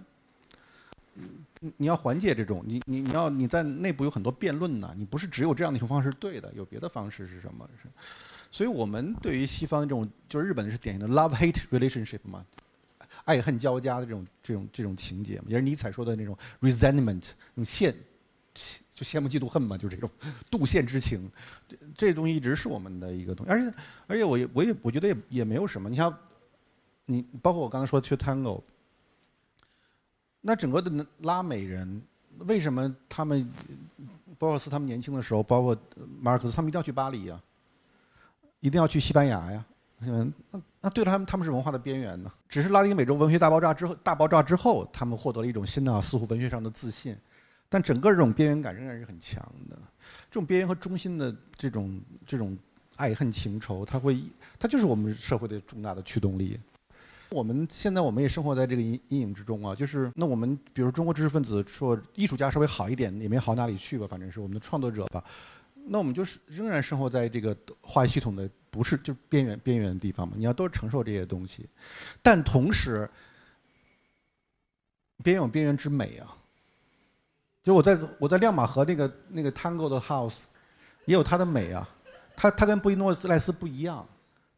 你要缓解这种，你你你要你在内部有很多辩论呢，你不是只有这样的一种方式是对的，有别的方式是什么？所以我们对于西方这种，就是日本是典型的 love hate relationship 嘛，爱恨交加的这种这种这种情节，也是尼采说的那种 resentment，用羡就羡慕嫉妒恨嘛，就这种妒羡之情，这这东西一直是我们的一个东西，而且而且我也我也我觉得也也没有什么，你像你包括我刚才说去 tango。那整个的拉美人，为什么他们，博尔斯他们年轻的时候，包括马尔克斯，他们一定要去巴黎呀，一定要去西班牙呀？那那对他们，他们是文化的边缘呢。只是拉丁美洲文学大爆炸之后，大爆炸之后，他们获得了一种新的似乎文学上的自信，但整个这种边缘感仍然是很强的。这种边缘和中心的这种这种爱恨情仇，它会，它就是我们社会的重大的驱动力。我们现在我们也生活在这个阴阴影之中啊，就是那我们比如中国知识分子说艺术家稍微好一点也没好哪里去吧，反正是我们的创作者吧，那我们就是仍然生活在这个话语系统的不是就边缘边缘的地方嘛，你要都承受这些东西，但同时边有边缘之美啊，就我在我在亮马河那个那个 Tango 的 House 也有它的美啊，它它跟布宜诺斯莱斯不一样。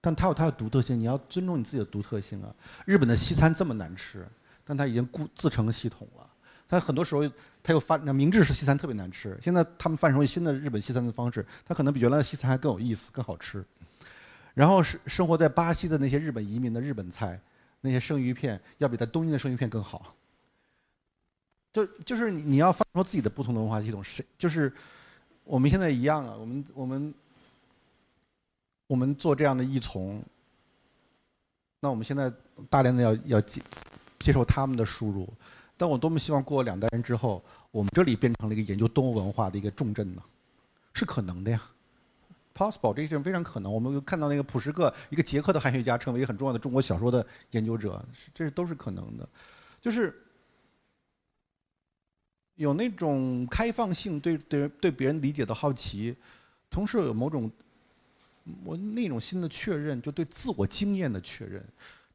但它有它的独特性，你要尊重你自己的独特性啊！日本的西餐这么难吃，但它已经固自成系统了。它很多时候，它又发那明治式西餐特别难吃，现在他们发展出新的日本西餐的方式，它可能比原来的西餐还更有意思、更好吃。然后是生活在巴西的那些日本移民的日本菜，那些生鱼片要比在东京的生鱼片更好。就就是你你要放出自己的不同的文化系统，是就是我们现在一样啊，我们我们。我们做这样的异从，那我们现在大量的要要接接受他们的输入，但我多么希望过两代人之后，我们这里变成了一个研究动物文化的一个重镇呢？是可能的呀，possible，这是非常可能。我们看到那个普什克，一个捷克的汉学家，成为一个很重要的中国小说的研究者，这都是可能的。就是有那种开放性，对对对别人理解的好奇，同时有某种。我那种新的确认，就对自我经验的确认，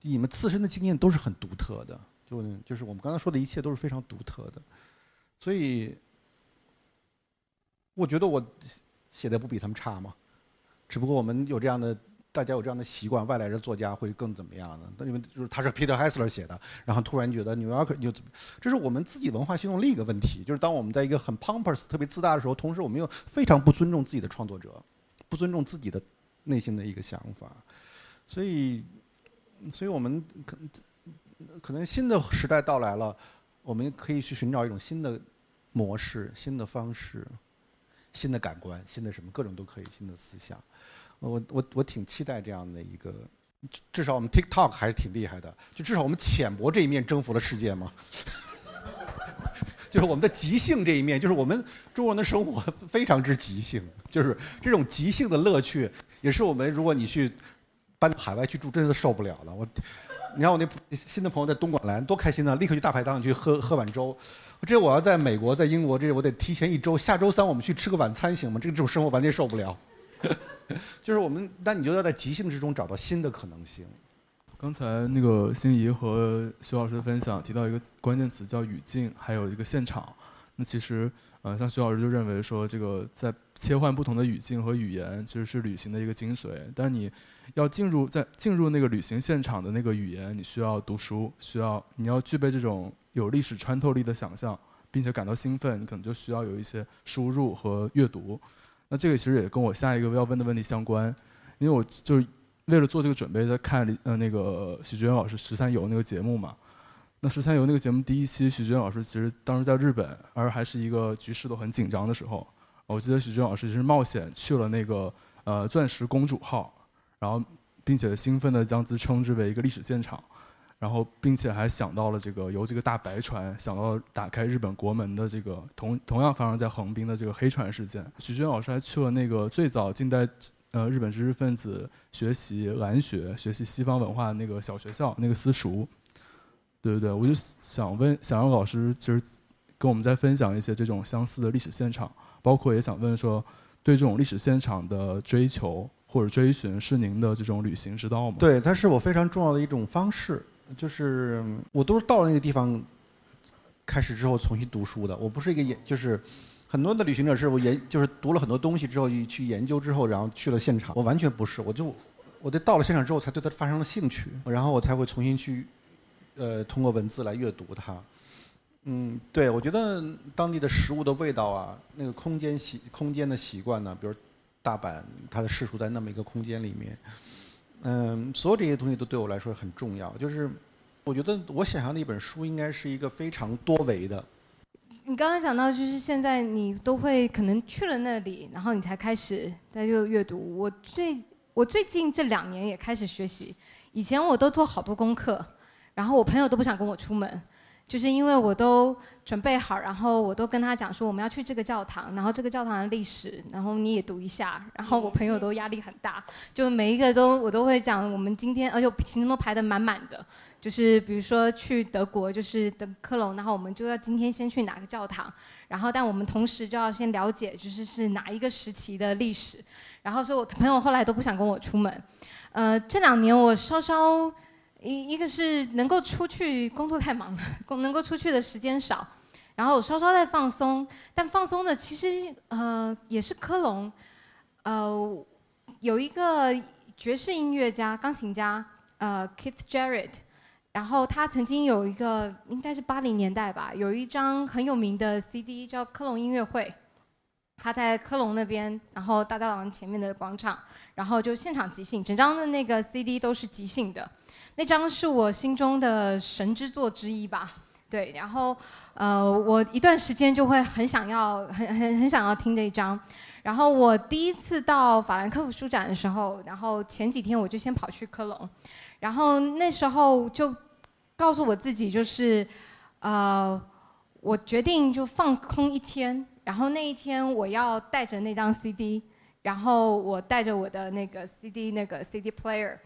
你们自身的经验都是很独特的，就就是我们刚才说的一切都是非常独特的，所以我觉得我写的不比他们差嘛，只不过我们有这样的，大家有这样的习惯，外来的作家会更怎么样呢？那你们就是他是 Peter Hessler 写的，然后突然觉得 New York 就，这是我们自己文化系统另一个问题，就是当我们在一个很 pompous、特别自大的时候，同时我们又非常不尊重自己的创作者，不尊重自己的。内心的一个想法，所以，所以我们可可能新的时代到来了，我们可以去寻找一种新的模式、新的方式、新的感官、新的什么各种都可以，新的思想。我我我挺期待这样的一个，至少我们 TikTok 还是挺厉害的，就至少我们浅薄这一面征服了世界嘛。就是我们的即兴这一面，就是我们中国人的生活非常之即兴，就是这种即兴的乐趣。也是我们，如果你去搬到海外去住，真的受不了了。我，你看我那新的朋友在东莞来，多开心啊！立刻去大排档去喝喝碗粥。这我要在美国，在英国，这我得提前一周。下周三我们去吃个晚餐行吗？这个这种生活完全受不了。就是我们，但你就要在即兴之中找到新的可能性。刚才那个心怡和徐老师的分享提到一个关键词叫语境，还有一个现场。那其实。呃，像徐老师就认为说，这个在切换不同的语境和语言，其实是旅行的一个精髓。但你要进入在进入那个旅行现场的那个语言，你需要读书，需要你要具备这种有历史穿透力的想象，并且感到兴奋，你可能就需要有一些输入和阅读。那这个其实也跟我下一个要问的问题相关，因为我就是为了做这个准备，在看呃那个许志远老师十三游那个节目嘛。那十三游那个节目第一期，许军老师其实当时在日本，而还是一个局势都很紧张的时候。我记得许军老师其实冒险去了那个呃钻石公主号，然后并且兴奋地将之称之为一个历史现场，然后并且还想到了这个由这个大白船想到打开日本国门的这个同同样发生在横滨的这个黑船事件。许军老师还去了那个最早近代呃日本知识分子学习蓝学、学习西方文化的那个小学校那个私塾。对对对，我就想问，想让老师其实跟我们再分享一些这种相似的历史现场，包括也想问说，对这种历史现场的追求，或者追寻是您的这种旅行之道吗？对，它是我非常重要的一种方式，就是我都是到了那个地方，开始之后重新读书的。我不是一个研，就是很多的旅行者是我研，就是读了很多东西之后去研究之后，然后去了现场。我完全不是，我就我得到了现场之后才对它发生了兴趣，然后我才会重新去，呃，通过文字来阅读它。嗯，对，我觉得当地的食物的味道啊，那个空间习空间的习惯呢，比如大阪，它的世处在那么一个空间里面，嗯，所有这些东西都对我来说很重要。就是我觉得我想象的一本书应该是一个非常多维的。你刚刚讲到，就是现在你都会可能去了那里，然后你才开始在阅阅读。我最我最近这两年也开始学习，以前我都做好多功课，然后我朋友都不想跟我出门。就是因为我都准备好，然后我都跟他讲说我们要去这个教堂，然后这个教堂的历史，然后你也读一下。然后我朋友都压力很大，就每一个都我都会讲我们今天，而且行程都排得满满的。就是比如说去德国，就是德克隆，然后我们就要今天先去哪个教堂，然后但我们同时就要先了解就是是哪一个时期的历史。然后所以我朋友后来都不想跟我出门。呃，这两年我稍稍。一一个是能够出去工作太忙了，能能够出去的时间少，然后稍稍在放松，但放松的其实呃也是科隆，呃有一个爵士音乐家钢琴家呃 Keith Jarrett，然后他曾经有一个应该是八零年代吧，有一张很有名的 CD 叫科隆音乐会，他在科隆那边，然后大教堂前面的广场，然后就现场即兴，整张的那个 CD 都是即兴的。那张是我心中的神之作之一吧，对，然后，呃，我一段时间就会很想要，很很很想要听这一张，然后我第一次到法兰克福书展的时候，然后前几天我就先跑去科隆，然后那时候就告诉我自己，就是，呃，我决定就放空一天，然后那一天我要带着那张 CD，然后我带着我的那个 CD 那个 CD player。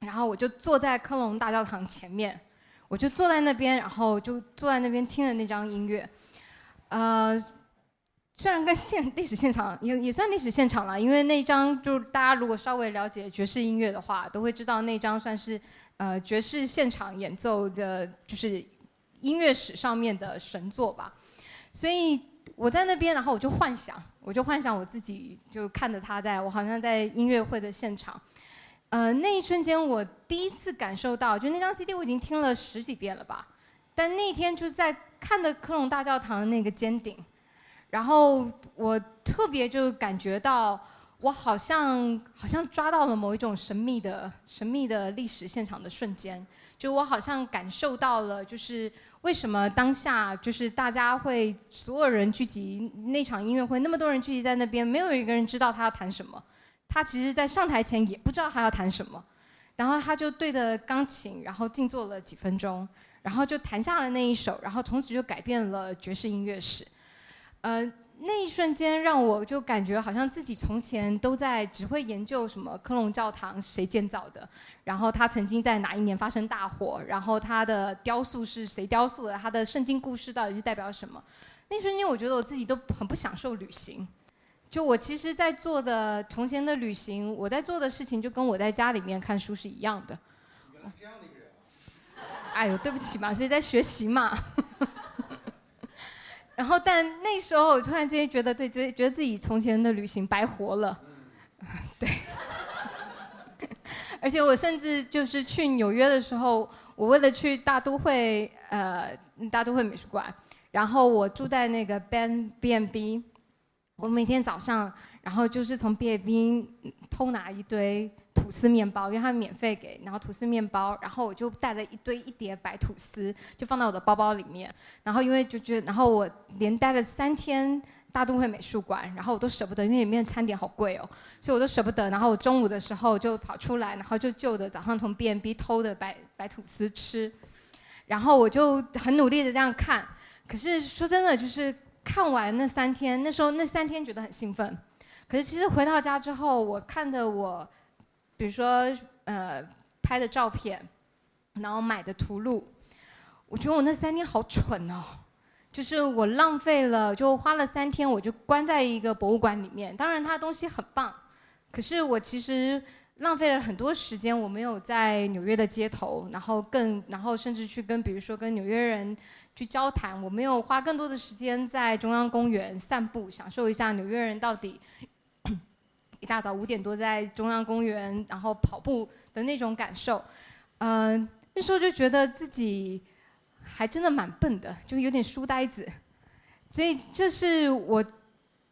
然后我就坐在科隆大教堂前面，我就坐在那边，然后就坐在那边听的那张音乐。呃，虽然跟现历史现场也也算历史现场了，因为那张就是大家如果稍微了解爵士音乐的话，都会知道那张算是呃爵士现场演奏的，就是音乐史上面的神作吧。所以我在那边，然后我就幻想，我就幻想我自己就看着他在，我好像在音乐会的现场。呃，那一瞬间我第一次感受到，就那张 CD 我已经听了十几遍了吧，但那天就在看的科隆大教堂的那个尖顶，然后我特别就感觉到，我好像好像抓到了某一种神秘的神秘的历史现场的瞬间，就我好像感受到了，就是为什么当下就是大家会所有人聚集那场音乐会，那么多人聚集在那边，没有一个人知道他要弹什么。他其实，在上台前也不知道他要弹什么，然后他就对着钢琴，然后静坐了几分钟，然后就弹下了那一首，然后从此就改变了爵士音乐史。呃，那一瞬间让我就感觉好像自己从前都在只会研究什么科隆教堂谁建造的，然后他曾经在哪一年发生大火，然后他的雕塑是谁雕塑的，他的圣经故事到底是代表什么？那一瞬间，我觉得我自己都很不享受旅行。就我其实，在做的从前的旅行，我在做的事情就跟我在家里面看书是一样的。这样的一个人。哎呦，对不起嘛，所以在学习嘛。然后，但那时候我突然之间觉得，对，觉觉得自己从前的旅行白活了。对。而且我甚至就是去纽约的时候，我为了去大都会，呃，大都会美术馆，然后我住在那个 Ben B n B。我每天早上，然后就是从毕业兵偷拿一堆吐司面包，因为他们免费给，然后吐司面包，然后我就带了一堆一叠白吐司，就放到我的包包里面。然后因为就觉得，然后我连待了三天大都会美术馆，然后我都舍不得，因为里面的餐点好贵哦，所以我都舍不得。然后我中午的时候就跑出来，然后就就的早上从 B N B 偷的白白吐司吃，然后我就很努力的这样看。可是说真的，就是。看完那三天，那时候那三天觉得很兴奋，可是其实回到家之后，我看的我，比如说呃拍的照片，然后买的图录，我觉得我那三天好蠢哦，就是我浪费了，就花了三天，我就关在一个博物馆里面。当然它的东西很棒，可是我其实浪费了很多时间，我没有在纽约的街头，然后更然后甚至去跟比如说跟纽约人去交谈，我没有花更多的时间在中央公园散步，享受一下纽约人到底 一大早五点多在中央公园然后跑步的那种感受。嗯，那时候就觉得自己还真的蛮笨的，就有点书呆子。所以这是我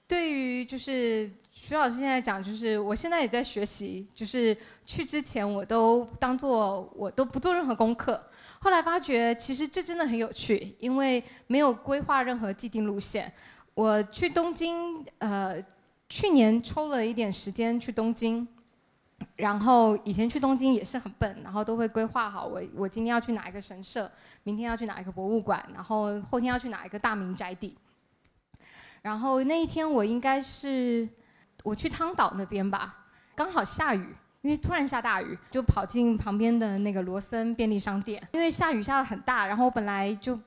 对于就是徐老师现在讲，就是我现在也在学习，就是去之前我都当做我都不做任何功课，后来发觉其实这真的很有趣，因为没有规划任何既定路线。我去东京，呃，去年抽了一点时间去东京，然后以前去东京也是很笨，然后都会规划好我我今天要去哪一个神社，明天要去哪一个博物馆，然后后天要去哪一个大名宅邸。然后那一天我应该是我去汤岛那边吧，刚好下雨，因为突然下大雨，就跑进旁边的那个罗森便利商店，因为下雨下的很大，然后我本来就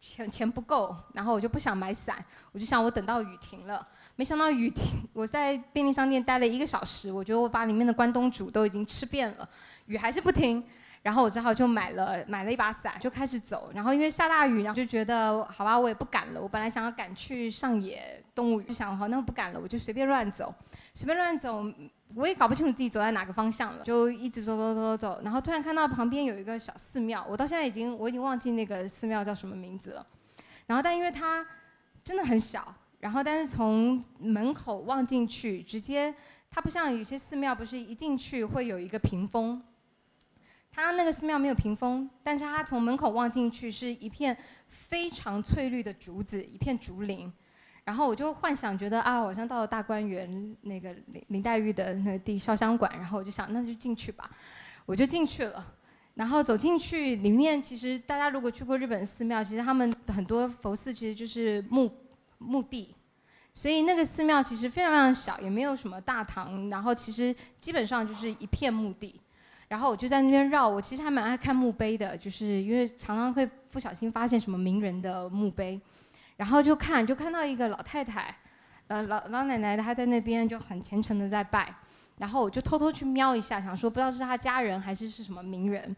钱钱不够，然后我就不想买伞，我就想我等到雨停了，没想到雨停，我在便利商店待了一个小时，我觉得我把里面的关东煮都已经吃遍了，雨还是不停。然后我只好就买了买了一把伞，就开始走。然后因为下大雨，然后就觉得好吧，我也不赶了。我本来想要赶去上野动物园，就想好那我不赶了，我就随便乱走，随便乱走。我也搞不清楚自己走在哪个方向了，就一直走走走走走。然后突然看到旁边有一个小寺庙，我到现在已经我已经忘记那个寺庙叫什么名字了。然后但因为它真的很小，然后但是从门口望进去，直接它不像有些寺庙，不是一进去会有一个屏风。它那个寺庙没有屏风，但是它从门口望进去是一片非常翠绿的竹子，一片竹林。然后我就幻想，觉得啊，好像到了大观园那个林林黛玉的那个地潇湘馆。然后我就想，那就进去吧，我就进去了。然后走进去，里面其实大家如果去过日本寺庙，其实他们很多佛寺其实就是墓墓地，所以那个寺庙其实非常非常小，也没有什么大堂。然后其实基本上就是一片墓地。然后我就在那边绕，我其实还蛮爱看墓碑的，就是因为常常会不小心发现什么名人的墓碑，然后就看，就看到一个老太太，呃老老奶奶她在那边就很虔诚的在拜，然后我就偷偷去瞄一下，想说不知道是她家人还是是什么名人，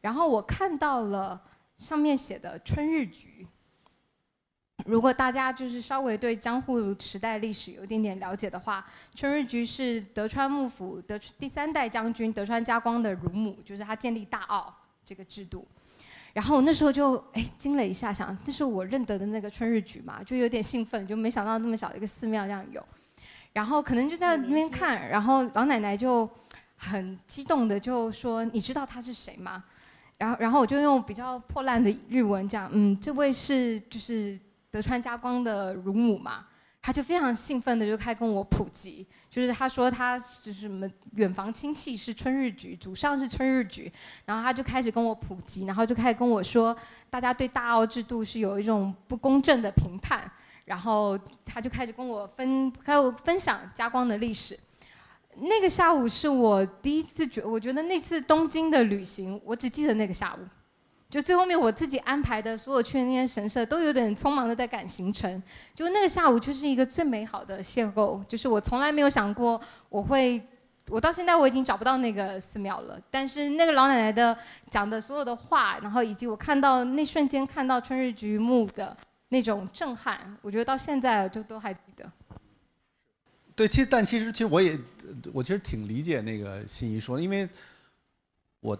然后我看到了上面写的春日菊。如果大家就是稍微对江户时代历史有一点点了解的话，春日局是德川幕府的第三代将军德川家光的乳母，就是他建立大奥这个制度。然后我那时候就哎惊了一下，想这是我认得的那个春日局嘛，就有点兴奋，就没想到那么小的一个寺庙这样有。然后可能就在那边看，然后老奶奶就很激动的就说：“你知道他是谁吗？”然后然后我就用比较破烂的日文讲：“嗯，这位是就是。”德川家光的乳母嘛，他就非常兴奋的就开始跟我普及，就是他说他就是什么远房亲戚是春日局，祖上是春日局，然后他就开始跟我普及，然后就开始跟我说，大家对大奥制度是有一种不公正的评判，然后他就开始跟我分还有分享家光的历史。那个下午是我第一次觉，我觉得那次东京的旅行，我只记得那个下午。就最后面我自己安排的所有去的那些神社都有点匆忙的在赶行程，就那个下午就是一个最美好的邂逅，就是我从来没有想过我会，我到现在我已经找不到那个寺庙了，但是那个老奶奶的讲的所有的话，然后以及我看到那瞬间看到春日菊木的那种震撼，我觉得到现在就都还记得。对，其实但其实其实我也我其实挺理解那个心仪说，因为我。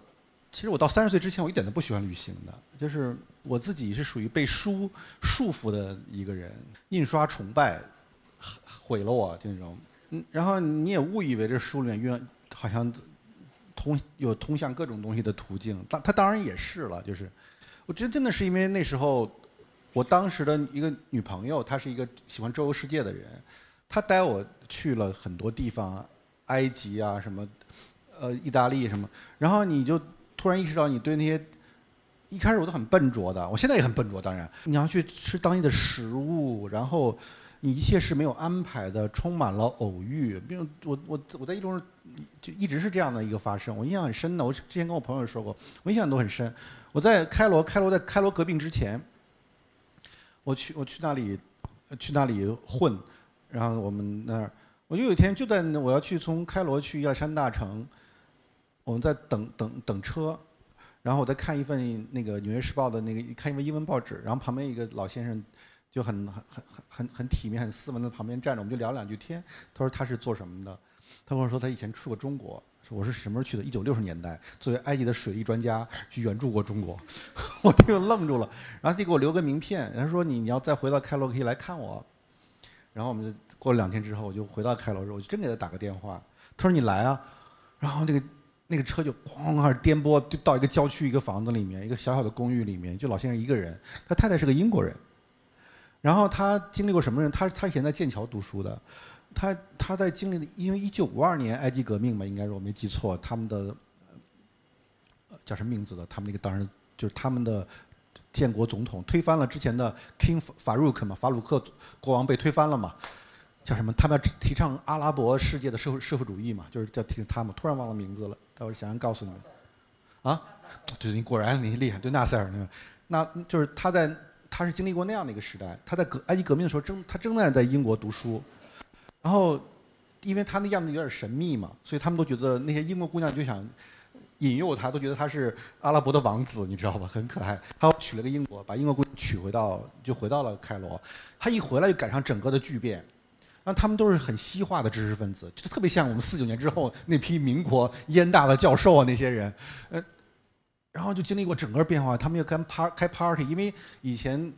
其实我到三十岁之前，我一点都不喜欢旅行的，就是我自己是属于被书束缚的一个人，印刷崇拜毁了我这种。嗯，然后你也误以为这书里面运好像通有通向各种东西的途径，当它当然也是了，就是我觉得真的是因为那时候我当时的一个女朋友，她是一个喜欢周游世界的人，她带我去了很多地方，埃及啊什么，呃，意大利什么，然后你就。突然意识到，你对那些一开始我都很笨拙的，我现在也很笨拙。当然，你要去吃当地的食物，然后你一切是没有安排的，充满了偶遇。比如我我我在一中就一直是这样的一个发生，我印象很深的。我之前跟我朋友说过，我印象都很深。我在开罗，开罗在开罗革命之前，我去我去那里去那里混，然后我们那儿。我就有一天就在我要去从开罗去亚历山大城，我们在等等等车，然后我在看一份那个《纽约时报》的那个看一份英文报纸，然后旁边一个老先生就很很很很很体面、很斯文的旁边站着，我们就聊两句天。他说他是做什么的？他跟我说他以前去过中国。我是什么时候去的？一九六十年代，作为埃及的水利专家去援助过中国。我听了愣住了，然后他就给我留个名片，他说你你要再回到开罗可以来看我。然后我们就过了两天之后，我就回到开罗，我就真给他打个电话。他说你来啊，然后那个那个车就哐开始颠簸，就到一个郊区一个房子里面，一个小小的公寓里面，就老先生一个人，他太太是个英国人。然后他经历过什么人？他他以前在剑桥读书的。他他在经历的，因为一九五二年埃及革命嘛，应该是我没记错，他们的叫什么名字的？他们那个当然就是他们的建国总统推翻了之前的 King 法鲁克嘛，法鲁克国王被推翻了嘛，叫什么？他们要提倡阿拉伯世界的社会社会主义嘛，就是叫提他们。突然忘了名字了，待会儿想想告诉你们。啊，对你果然你厉害，对纳赛尔那个，那就是他在他是经历过那样的一个时代，他在革埃及革命的时候正他正在在英国读书。然后，因为他那样子有点神秘嘛，所以他们都觉得那些英国姑娘就想引诱他，都觉得他是阿拉伯的王子，你知道吧？很可爱。他娶了个英国，把英国姑娘娶回到，就回到了开罗。他一回来就赶上整个的巨变。那他们都是很西化的知识分子，就特别像我们四九年之后那批民国燕大的教授啊那些人。呃，然后就经历过整个变化，他们又跟 par 开 party，因为以前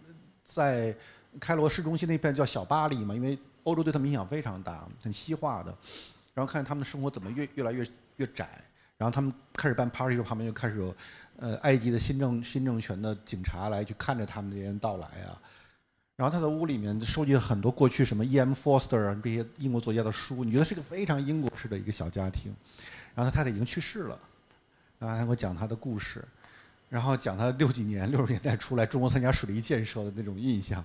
在开罗市中心那片叫小巴黎嘛，因为。欧洲对他们影响非常大，很西化的，然后看他们的生活怎么越越来越越窄，然后他们开始办 party 时候，旁边就开始有，呃，埃及的新政新政权的警察来去看着他们这些人到来啊，然后他的屋里面收集了很多过去什么 E.M. Forster 啊这些英国作家的书，你觉得是个非常英国式的一个小家庭，然后他太太已经去世了，然后他给我讲他的故事，然后讲他六几年六十年代出来中国参加水利建设的那种印象。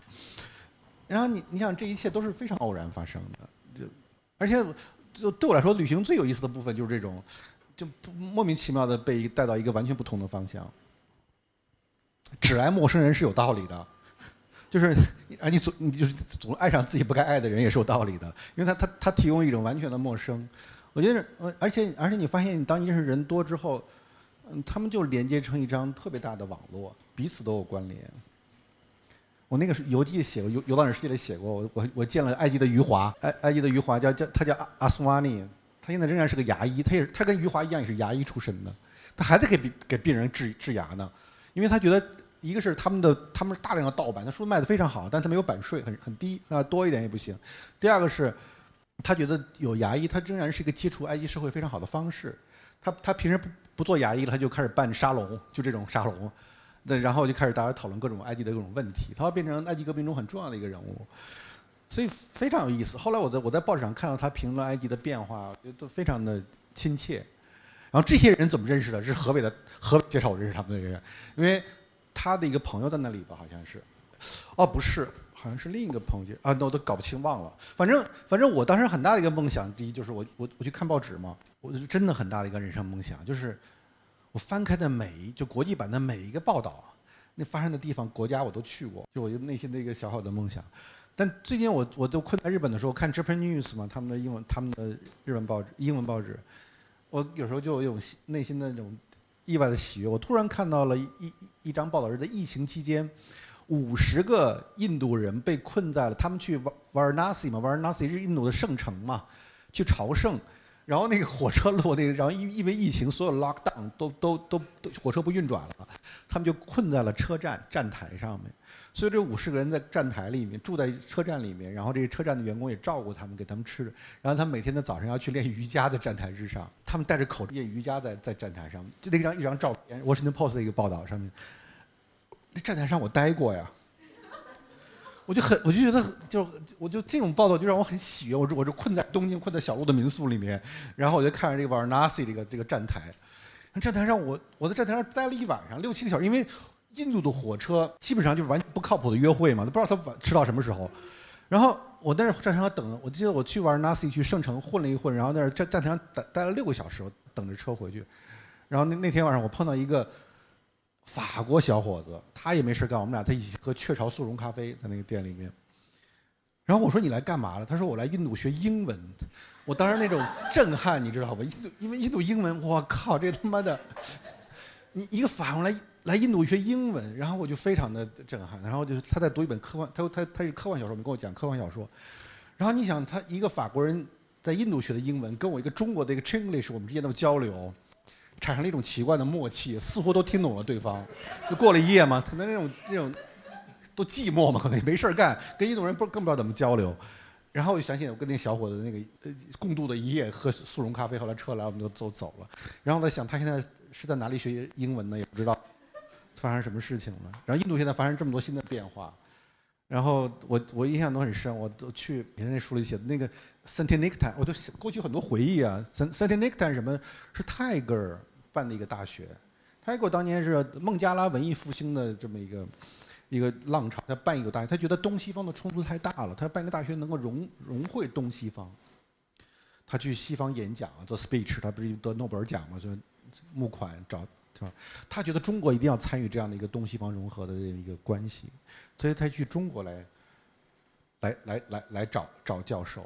然后你你想这一切都是非常偶然发生的，就而且就对我来说，旅行最有意思的部分就是这种，就莫名其妙的被带到一个完全不同的方向。只爱陌生人是有道理的，就是啊你总你就是总爱上自己不该爱的人也是有道理的，因为他他他提供一种完全的陌生。我觉得而且而且你发现，当你认识人多之后，嗯，他们就连接成一张特别大的网络，彼此都有关联。我那个游记写过，游游到你世界里写过。我我我见了埃及的余华，埃埃及的余华叫叫他叫阿阿斯瓦尼，他现在仍然是个牙医，他也他跟余华一样也是牙医出身的，他还在给给病人治治牙呢，因为他觉得一个是他们的他们是大量的盗版，他书卖的非常好，但他没有版税很很低啊，多一点也不行。第二个是，他觉得有牙医，他仍然是一个接触埃及社会非常好的方式。他他平时不不做牙医了，他就开始办沙龙，就这种沙龙。那然后就开始大家讨论各种埃及的各种问题，他要变成埃及革命中很重要的一个人物，所以非常有意思。后来我在我在报纸上看到他评论埃及的变化，我觉得都非常的亲切。然后这些人怎么认识的？是河北的河北介绍我认识他们的人，因为他的一个朋友在那里吧，好像是，哦不是，好像是另一个朋友啊，那我都搞不清忘了。反正反正我当时很大的一个梦想，第一就是我我我去看报纸嘛，我是真的很大的一个人生梦想，就是。我翻开的每一就国际版的每一个报道，那发生的地方国家我都去过，就我就内心的一个小小的梦想。但最近我我都困在日本的时候看 Japan News 嘛，他们的英文他们的日本报纸英文报纸，我有时候就有种内心的那种意外的喜悦。我突然看到了一一一张报道，是在疫情期间，五十个印度人被困在了他们去瓦瓦尔纳西嘛，瓦尔纳西是印度的圣城嘛，去朝圣。然后那个火车落那个，然后因因为疫情，所有 lock down 都都都都火车不运转了，他们就困在了车站站台上面。所以这五十个人在站台里面住在车站里面，然后这个车站的员工也照顾他们，给他们吃。然后他们每天的早上要去练瑜伽，在站台之上，他们戴着口罩练瑜伽，在在站台上。就那张一张照片，我是那 post 的一个报道上面，那站台上我待过呀。我就很，我就觉得，就我就这种报道就让我很喜悦。我我就困在东京，困在小路的民宿里面，然后我就看着这个 Varanasi 这个这个站台，站台上我我在站台上待了一晚上，六七个小时，因为印度的火车基本上就是完全不靠谱的约会嘛，都不知道他晚迟到什么时候。然后我在那站台上等，我记得我去瓦尔纳西去圣城混了一混，然后在那站站台上待待了六个小时，我等着车回去。然后那那天晚上我碰到一个。法国小伙子，他也没事干，我们俩在一起喝雀巢速溶咖啡，在那个店里面。然后我说你来干嘛了？他说我来印度学英文。我当时那种震撼，你知道吧？印度因为印度英文，我靠，这他妈的，你一个法国人来来印度学英文，然后我就非常的震撼。然后就是他在读一本科幻，他他他是科幻小说，没跟我讲科幻小说。然后你想，他一个法国人在印度学的英文，跟我一个中国的一个 Chinglish，我们之间的交流，产生了一种奇怪的默契，似乎都听懂了对方。就过了一夜嘛，可能那种那种都寂寞嘛，可能也没事干，跟印度人不更不知道怎么交流。然后我就想起我跟那个小伙子那个呃共度的一夜，喝速溶咖啡，后来车来我们就都走了。然后我在想，他现在是在哪里学英文呢？也不知道发生什么事情了。然后印度现在发生这么多新的变化，然后我我印象都很深，我都去别人那书里写的那个 s a n t i n i c t a 我都过去很多回忆啊。s a n t i n i c t a 什么是泰戈尔办的一个大学，泰戈尔当年是孟加拉文艺复兴的这么一个。一个浪潮，他办一个大学，他觉得东西方的冲突太大了，他办一个大学能够融融汇东西方。他去西方演讲啊做 speech，他不是得诺贝尔奖嘛，就募款找啊？他觉得中国一定要参与这样的一个东西方融合的一个关系，所以他去中国来，来来来来找找教授，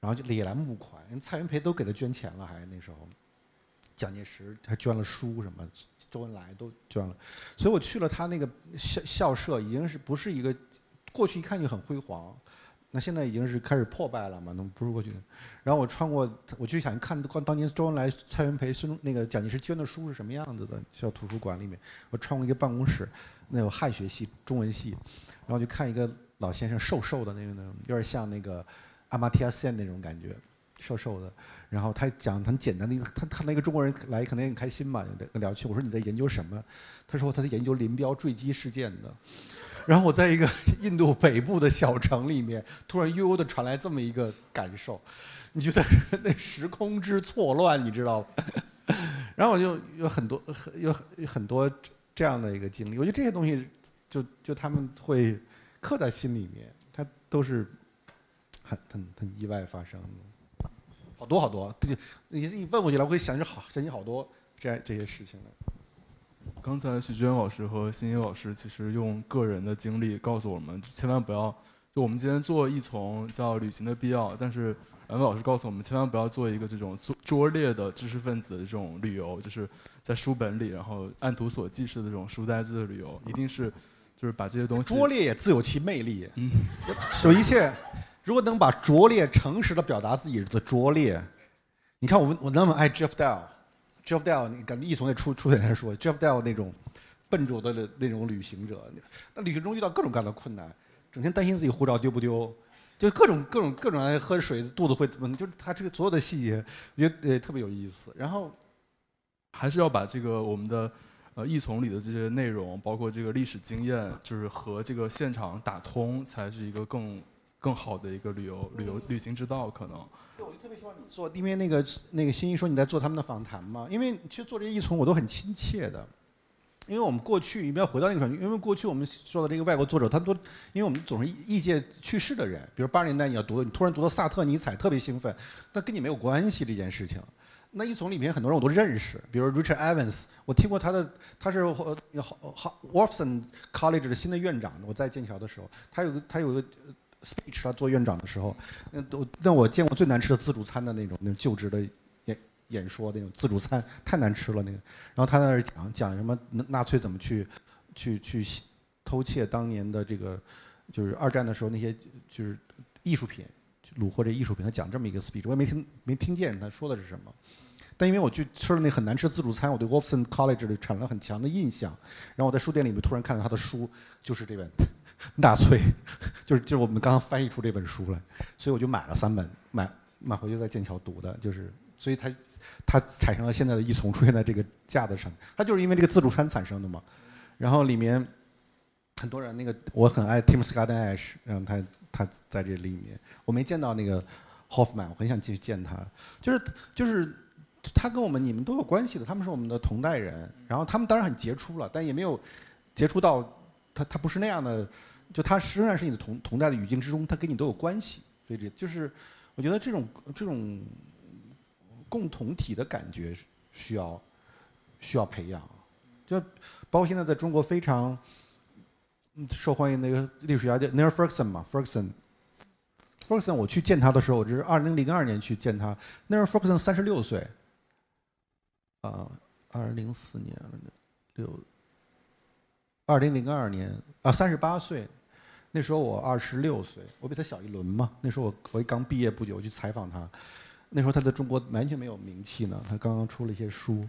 然后就也来募款，蔡元培都给他捐钱了，还那时候。蒋介石还捐了书什么，周恩来都捐了，所以我去了他那个校校舍，已经是不是一个过去一看就很辉煌，那现在已经是开始破败了嘛，那不是过去的。然后我穿过，我就想看当年周恩来、蔡元培、孙那个蒋介石捐的书是什么样子的，校图书馆里面，我穿过一个办公室，那有汉学系、中文系，然后就看一个老先生，瘦瘦的那个，有点像那个阿玛提亚森那种感觉，瘦瘦的。然后他讲很简单的一个，他看到一个中国人来，可能也很开心嘛，聊去。我说你在研究什么？他说他在研究林彪坠机事件的。然后我在一个 印度北部的小城里面，突然悠悠的传来这么一个感受，你觉得那时空之错乱，你知道吗？然后我就有很多很有很多这样的一个经历。我觉得这些东西就就他们会刻在心里面，它都是很很很意外发生的。好多好多，对，你你问过去了，我会想起好想起好多这这些事情来。刚才徐娟老师和欣欣老师其实用个人的经历告诉我们，千万不要就我们今天做一从叫旅行的必要，但是两位老师告诉我们，千万不要做一个这种拙拙劣的知识分子的这种旅游，就是在书本里然后按图索骥式的这种书呆子的旅游，一定是就是把这些东西拙劣也自有其魅力，嗯，有一切。如果能把拙劣诚实的表达自己的拙劣，你看我我那么爱 Jeff Jeff Dell，你感觉一从那出出现来说，Jeff Dell 那种笨拙的那那种旅行者，那旅行中遇到各种各样的困难，整天担心自己护照丢不丢，就各种各种各种爱喝水肚子会怎么，就是他这个所有的细节，我觉得呃特别有意思。然后还是要把这个我们的呃译从里的这些内容，包括这个历史经验，就是和这个现场打通，才是一个更。更好的一个旅游旅游旅行之道，可能。对，我就特别希望你做，因为那个那个欣欣说你在做他们的访谈嘛，因为其实做这些译从我都很亲切的，因为我们过去，你不要回到那个传统，因为过去我们说的这个外国作者，他们都，因为我们总是译界去世的人，比如八十年代你要读，你突然读到萨特、尼采，特别兴奋，那跟你没有关系这件事情。那译从里面很多人我都认识，比如 Richard Evans，我听过他的，他是呃 Wolfson College 的新的院长，我在剑桥的时候，他有个他有个。Speech 他做院长的时候，那都那我见过最难吃的自助餐的那种那种就职的演演说那种自助餐太难吃了那个，然后他在那儿讲讲什么纳粹怎么去去去偷窃当年的这个就是二战的时候那些就是艺术品虏获这艺术品，他讲这么一个 speech，我也没听没听见他说的是什么，但因为我去吃了那很难吃的自助餐，我对 Wolfson College 里产生了很强的印象，然后我在书店里面突然看到他的书，就是这本。纳粹，就是就是我们刚刚翻译出这本书来，所以我就买了三本，买买回去在剑桥读的，就是所以它它产生了现在的异从出现在这个架子上，它就是因为这个自助餐产生的嘛。然后里面很多人，那个我很爱 Tim Scott Ash，然后他他在这里面，我没见到那个 Hoffman，我很想继续见他，就是就是他跟我们你们都有关系的，他们是我们的同代人，然后他们当然很杰出了，但也没有杰出到。他他不是那样的，就他仍然是你的同同代的语境之中，他跟你都有关系，所以这就是，我觉得这种这种共同体的感觉需要需要培养，就包括现在在中国非常受欢迎的一个历史学家叫 Neil Ferguson 嘛，Ferguson，Ferguson 我去见他的时候，我这是二零零二年去见他，那时候 Ferguson 三十六岁，啊，二零零四年六，二零零二年啊三十八岁，那时候我二十六岁，我比他小一轮嘛。那时候我我刚毕业不久，我去采访他，那时候他在中国完全没有名气呢，他刚刚出了一些书，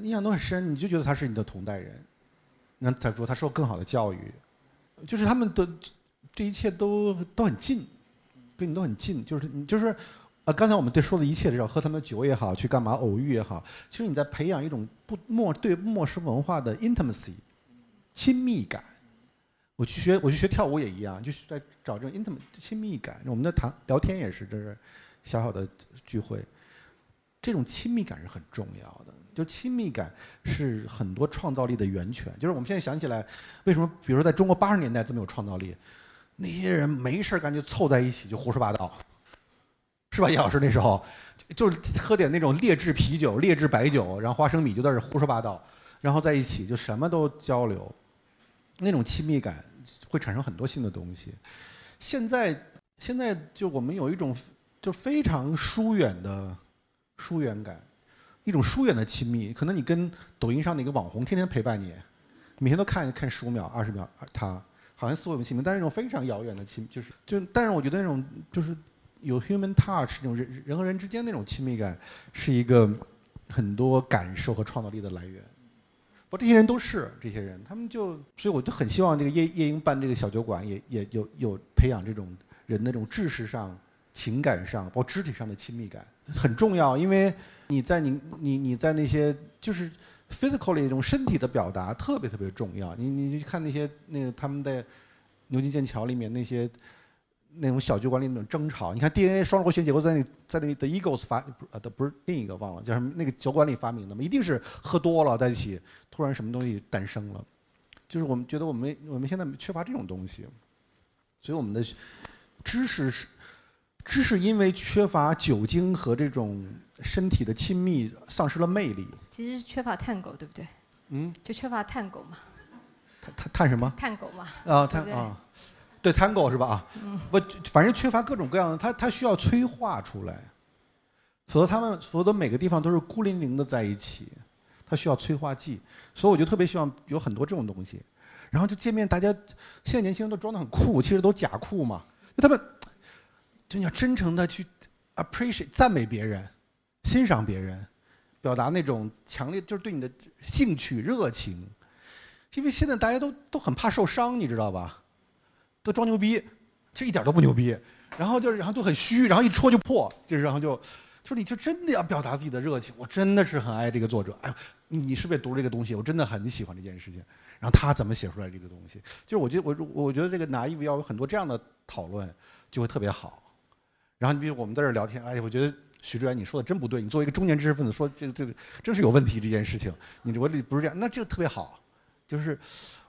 印象都很深，你就觉得他是你的同代人。那他说他受更好的教育，就是他们的这一切都都很近，跟你都很近，就是你就是，啊，刚才我们对说的一切，只要喝他们酒也好，去干嘛偶遇也好，其实你在培养一种不陌对陌生文化的 intimacy，亲密感。我去学我去学跳舞也一样，就是在找这种 intimate 亲密感。我们的谈聊天也是，这是小小的聚会，这种亲密感是很重要的。就亲密感是很多创造力的源泉。就是我们现在想起来，为什么比如说在中国八十年代这么有创造力？那些人没事干就凑在一起就胡说八道，是吧？叶老师那时候就是喝点那种劣质啤酒、劣质白酒，然后花生米就在这胡说八道，然后在一起就什么都交流，那种亲密感会产生很多新的东西。现在现在就我们有一种就非常疏远的疏远感。一种疏远的亲密，可能你跟抖音上那个网红天天陪伴你，每天都看看十五秒、二十秒，他好像似乎有亲密，但是那种非常遥远的亲，就是就，但是我觉得那种就是有 human touch 那种人人和人之间那种亲密感，是一个很多感受和创造力的来源。不，这些人都是这些人，他们就，所以我就很希望这个夜夜莺办这个小酒馆，也也有有培养这种人的这种知识上、情感上，包括肢体上的亲密感，很重要，因为。你在你你你在那些就是 physically 那种身体的表达特别特别重要。你你去看那些那个他们在牛津剑桥里面那些那种小酒馆里那种争吵。你看 DNA 双螺旋结构在那在那 The Eagles 发呃的不是另一个忘了叫什么那个酒馆里发明的嘛？一定是喝多了在一起，突然什么东西诞生了。就是我们觉得我们我们现在缺乏这种东西，所以我们的知识是。知识因为缺乏酒精和这种身体的亲密，丧失了魅力。其实是缺乏探狗，对不对？嗯。就缺乏探狗嘛。探探探什么？探狗嘛。啊，探啊，对，Tango 是吧？啊。不，反正缺乏各种各样的，它它需要催化出来，否则他们否则每个地方都是孤零零的在一起，它需要催化剂。所以我就特别希望有很多这种东西，然后就见面，大家现在年轻人都装的很酷，其实都假酷嘛，就他们。就你要真诚的去 appreciate 赞美别人，欣赏别人，表达那种强烈就是对你的兴趣热情，因为现在大家都都很怕受伤，你知道吧？都装牛逼，其实一点都不牛逼。然后就，然后都很虚，然后一戳就破，就是然后就，就你就真的要表达自己的热情。我真的是很爱这个作者，哎，你是不是读这个东西？我真的很喜欢这件事情。然后他怎么写出来这个东西？就是我觉得我我觉得这个拿衣服要有很多这样的讨论，就会特别好。然后你比如我们在这聊天，哎，我觉得徐志远你说的真不对。你作为一个中年知识分子说这个这个真是有问题这件事情，你我里不是这样，那这个特别好。就是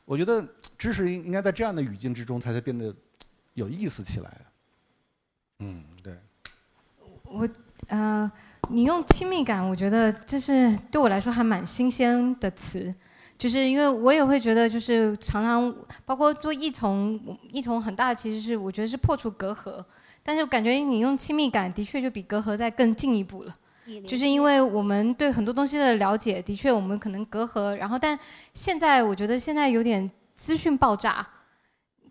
我觉得知识应应该在这样的语境之中才才变得有意思起来。嗯，对。我呃，你用亲密感，我觉得这是对我来说还蛮新鲜的词，就是因为我也会觉得，就是常常包括做异从异从很大，其实是我觉得是破除隔阂。但是感觉你用亲密感的确就比隔阂再更进一步了，就是因为我们对很多东西的了解，的确我们可能隔阂，然后但现在我觉得现在有点资讯爆炸，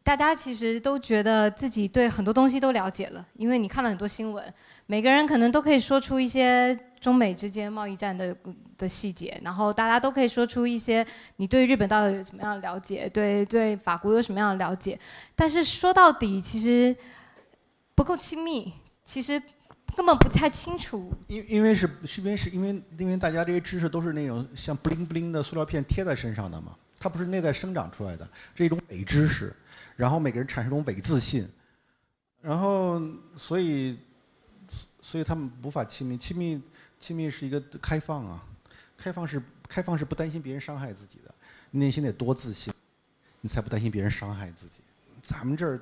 大家其实都觉得自己对很多东西都了解了，因为你看了很多新闻，每个人可能都可以说出一些中美之间贸易战的的细节，然后大家都可以说出一些你对日本到底有什么样的了解，对对法国有什么样的了解，但是说到底其实。不够亲密，其实根本不太清楚。因因为是是因为是因为因为大家这些知识都是那种像布灵布灵的塑料片贴在身上的嘛，它不是内在生长出来的，是一种伪知识，然后每个人产生一种伪自信，然后所以所以他们无法亲密，亲密亲密是一个开放啊，开放是开放是不担心别人伤害自己的，内心得多自信，你才不担心别人伤害自己。咱们这儿。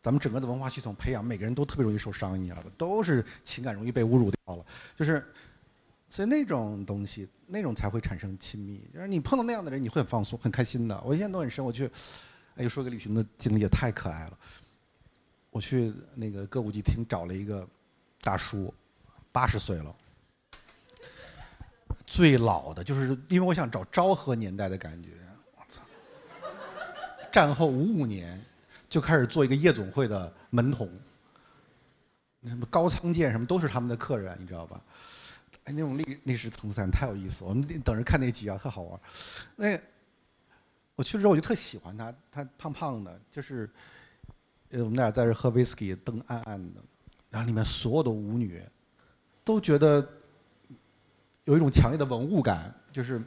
咱们整个的文化系统培养每个人都特别容易受伤，你知道吧？都是情感容易被侮辱掉了，就是，所以那种东西，那种才会产生亲密。就是你碰到那样的人，你会很放松、很开心的。我印象都很深，我去，哎，又说个旅行的经历，也太可爱了。我去那个歌舞伎町找了一个大叔，八十岁了，最老的，就是因为我想找昭和年代的感觉。我操！战后五五年就开始做一个夜总会的门童，什么高仓健什么都是他们的客人，你知道吧？那种历历史层次感太有意思了。我们等着看那集啊，特好玩。那我去了之后我就特喜欢他，他胖胖的，就是呃我们俩在这喝威士忌，灯暗暗的，然后里面所有的舞女都觉得有一种强烈的文物感，就是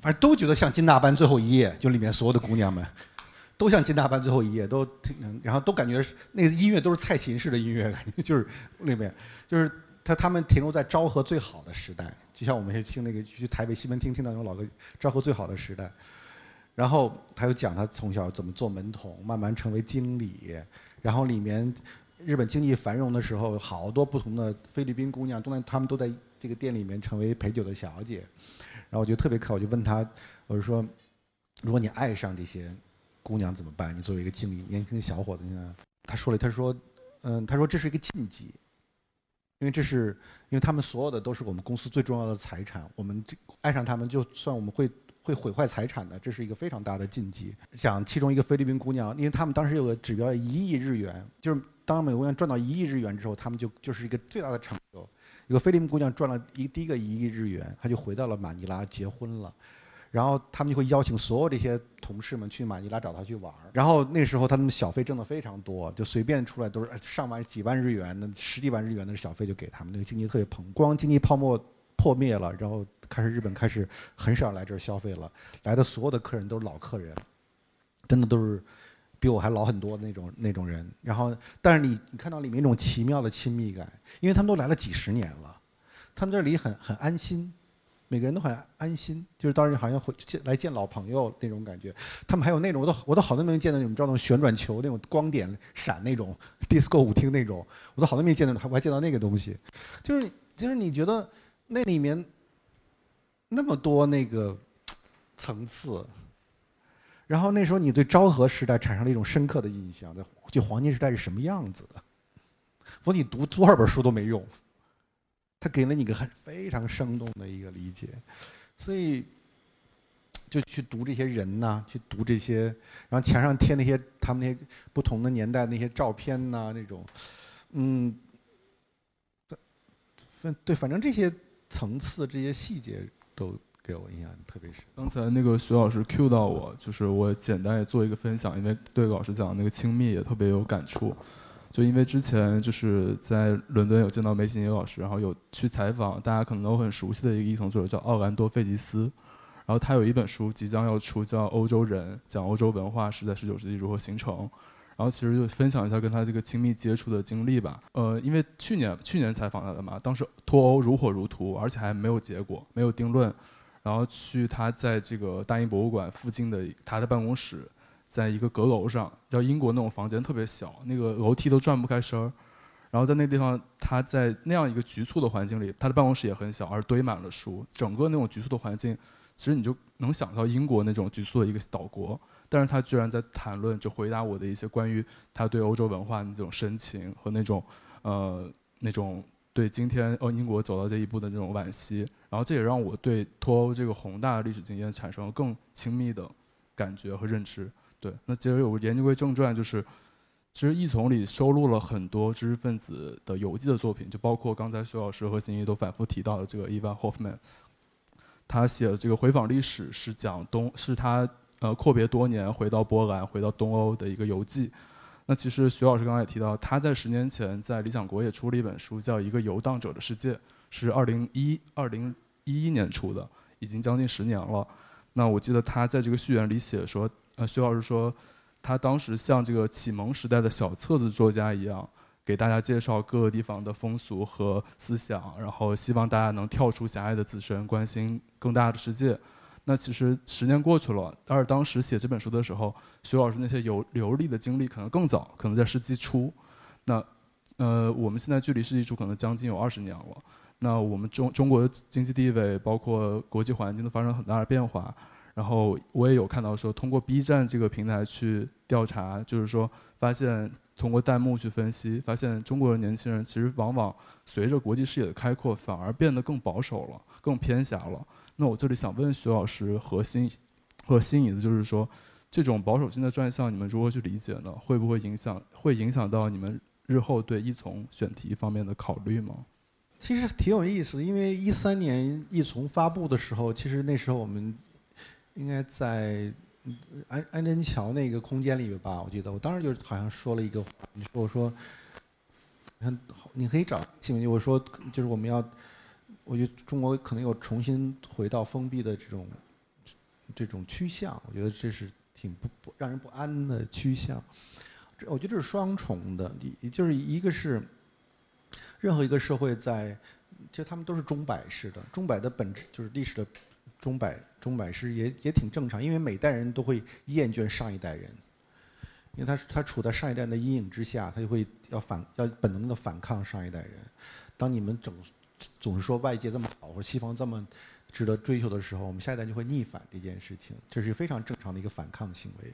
反正都觉得像金大班最后一夜，就里面所有的姑娘们都像金大班最后一夜，都挺，然后都感觉是那个音乐都是蔡琴式的音乐，感觉就是里面就是。他他们停留在昭和最好的时代，就像我们去听那个去台北西门町听到那种老歌，昭和最好的时代。然后他又讲他从小怎么做门童，慢慢成为经理。然后里面日本经济繁荣的时候，好多不同的菲律宾姑娘都在，他们都在这个店里面成为陪酒的小姐。然后我就特别可，我就问他，我就说，如果你爱上这些姑娘怎么办？你作为一个经理，年轻小伙子，你看，他说了，他说，嗯，他说这是一个禁忌。因为这是，因为他们所有的都是我们公司最重要的财产，我们这爱上他们，就算我们会会毁坏财产的，这是一个非常大的禁忌。讲其中一个菲律宾姑娘，因为他们当时有个指标一亿日元，就是当美国姑娘赚到一亿日元之后，他们就就是一个最大的成就。一个菲律宾姑娘赚了一第一个一亿日元，她就回到了马尼拉结婚了。然后他们就会邀请所有这些同事们去马尼拉找他去玩儿。然后那时候他们小费挣的非常多，就随便出来都是上万、几万日元的、十几万日元的小费就给他们。那个经济特别蓬，光经济泡沫破灭了，然后开始日本开始很少来这儿消费了。来的所有的客人都是老客人，真的都是比我还老很多的那种那种人。然后，但是你你看到里面一种奇妙的亲密感，因为他们都来了几十年了，他们这里很很安心。每个人都很安心，就是当时好像回见来见老朋友那种感觉。他们还有那种，我都我都好多没见到那种，知道那种旋转球那种光点闪那种 disco 舞厅那种，我都好多没见到，我还见到那个东西。就是就是你觉得那里面那么多那个层次，然后那时候你对昭和时代产生了一种深刻的印象，在就黄金时代是什么样子的？否则你读多少本书都没用。他给了你个很非常生动的一个理解，所以就去读这些人呐，去读这些，然后墙上贴那些他们那些不同的年代那些照片呐，那种，嗯，反对，反正这些层次、这些细节都给我印象特别深。刚才那个徐老师 Q 到我，就是我简单也做一个分享，因为对老师讲的那个亲密也特别有感触。就因为之前就是在伦敦有见到梅西尼老师，然后有去采访，大家可能都很熟悉的一个译同作者叫奥兰多·费吉斯，然后他有一本书即将要出，叫《欧洲人》，讲欧洲文化是在十九世纪如何形成，然后其实就分享一下跟他这个亲密接触的经历吧。呃，因为去年去年采访他的嘛，当时脱欧如火如荼，而且还没有结果，没有定论，然后去他在这个大英博物馆附近的他的办公室。在一个阁楼上，叫英国那种房间特别小，那个楼梯都转不开身儿。然后在那地方，他在那样一个局促的环境里，他的办公室也很小，而堆满了书。整个那种局促的环境，其实你就能想到英国那种局促的一个岛国。但是他居然在谈论，就回答我的一些关于他对欧洲文化的那种深情和那种，呃，那种对今天呃英国走到这一步的这种惋惜。然后这也让我对脱欧这个宏大的历史经验产生了更亲密的感觉和认知。对，那接着有言归正传，就是其实译丛里收录了很多知识分子的游记的作品，就包括刚才徐老师和金怡都反复提到的这个伊万霍夫曼，他写的这个回访历史是讲东，是他呃阔别多年回到波兰、回到东欧的一个游记。那其实徐老师刚才也提到，他在十年前在理想国也出了一本书，叫《一个游荡者的世界》，是二零一二零一一年出的，已经将近十年了。那我记得他在这个序言里写说。呃，徐老师说，他当时像这个启蒙时代的小册子作家一样，给大家介绍各个地方的风俗和思想，然后希望大家能跳出狭隘的自身，关心更大的世界。那其实十年过去了，而当时写这本书的时候，徐老师那些游流利的经历可能更早，可能在世纪初。那，呃，我们现在距离世纪初可能将近有二十年了。那我们中中国的经济地位，包括国际环境都发生很大的变化。然后我也有看到说，通过 B 站这个平台去调查，就是说发现通过弹幕去分析，发现中国的年轻人其实往往随着国际视野的开阔，反而变得更保守了，更偏狭了。那我这里想问徐老师核心和心仪的，就是说这种保守性的转向，你们如何去理解呢？会不会影响会影响到你们日后对一从选题方面的考虑吗？其实挺有意思的，因为一三年一从发布的时候，其实那时候我们。应该在安安贞桥那个空间里面吧，我记得我当时就好像说了一个，你说我说，你看你可以找新闻，我说就是我们要，我觉得中国可能有重新回到封闭的这种这种趋向，我觉得这是挺不不让人不安的趋向。这我觉得这是双重的，也就是一个是任何一个社会在，其实他们都是钟摆式的，钟摆的本质就是历史的。钟摆钟摆是也也挺正常，因为每代人都会厌倦上一代人，因为他他处在上一代的阴影之下，他就会要反要本能的反抗上一代人。当你们总总是说外界这么好或者西方这么值得追求的时候，我们下一代就会逆反这件事情，这是非常正常的一个反抗行为。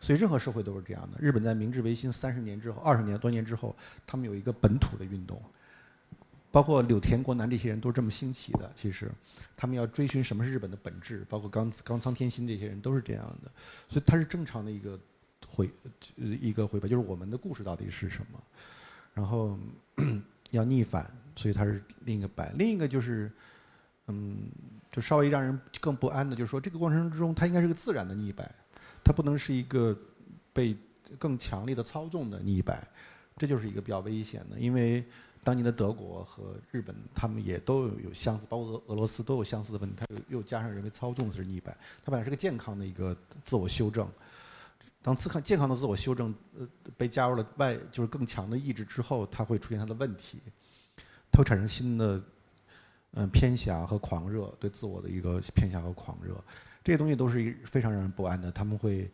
所以任何社会都是这样的。日本在明治维新三十年之后，二十年多年之后，他们有一个本土的运动。包括柳田国男这些人都是这么兴起的。其实，他们要追寻什么是日本的本质。包括冈冈仓天心这些人都是这样的。所以，它是正常的一个回一个回报，就是我们的故事到底是什么。然后要逆反，所以它是另一个摆。另一个就是，嗯，就稍微让人更不安的，就是说这个过程之中，它应该是个自然的逆摆，它不能是一个被更强烈的操纵的逆摆。这就是一个比较危险的，因为。当年的德国和日本，他们也都有相似，包括俄俄罗斯都有相似的问题。它又又加上人为操纵的是逆反，它本来是个健康的一个自我修正。当自康健康的自我修正呃被加入了外就是更强的意志之后，它会出现它的问题，它会产生新的嗯偏狭和狂热，对自我的一个偏狭和狂热。这些东西都是一非常让人不安的。他们会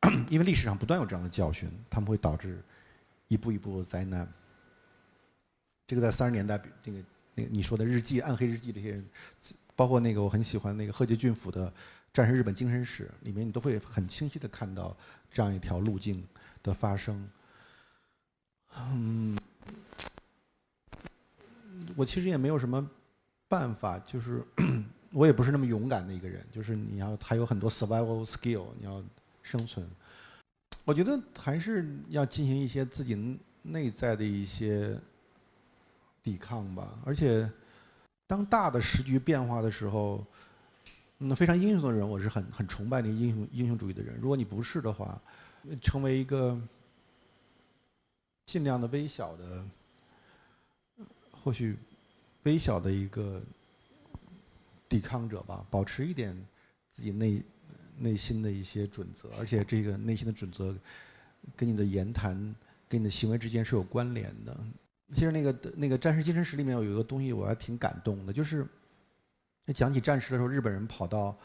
因为历史上不断有这样的教训，他们会导致一步一步的灾难。这个在三十年代，那个那个你说的日记、暗黑日记这些人，包括那个我很喜欢那个鹤阶俊辅的《战胜日本精神史》里面，你都会很清晰的看到这样一条路径的发生。嗯，我其实也没有什么办法，就是我也不是那么勇敢的一个人，就是你要还有很多 survival skill，你要生存。我觉得还是要进行一些自己内在的一些。抵抗吧，而且当大的时局变化的时候，那非常英雄的人，我是很很崇拜那英雄英雄主义的人。如果你不是的话，成为一个尽量的微小的，或许微小的一个抵抗者吧，保持一点自己内内心的一些准则，而且这个内心的准则跟你的言谈、跟你的行为之间是有关联的。其实那个那个《战士精神史》里面有一个东西，我还挺感动的，就是讲起战士的时候，日本人跑到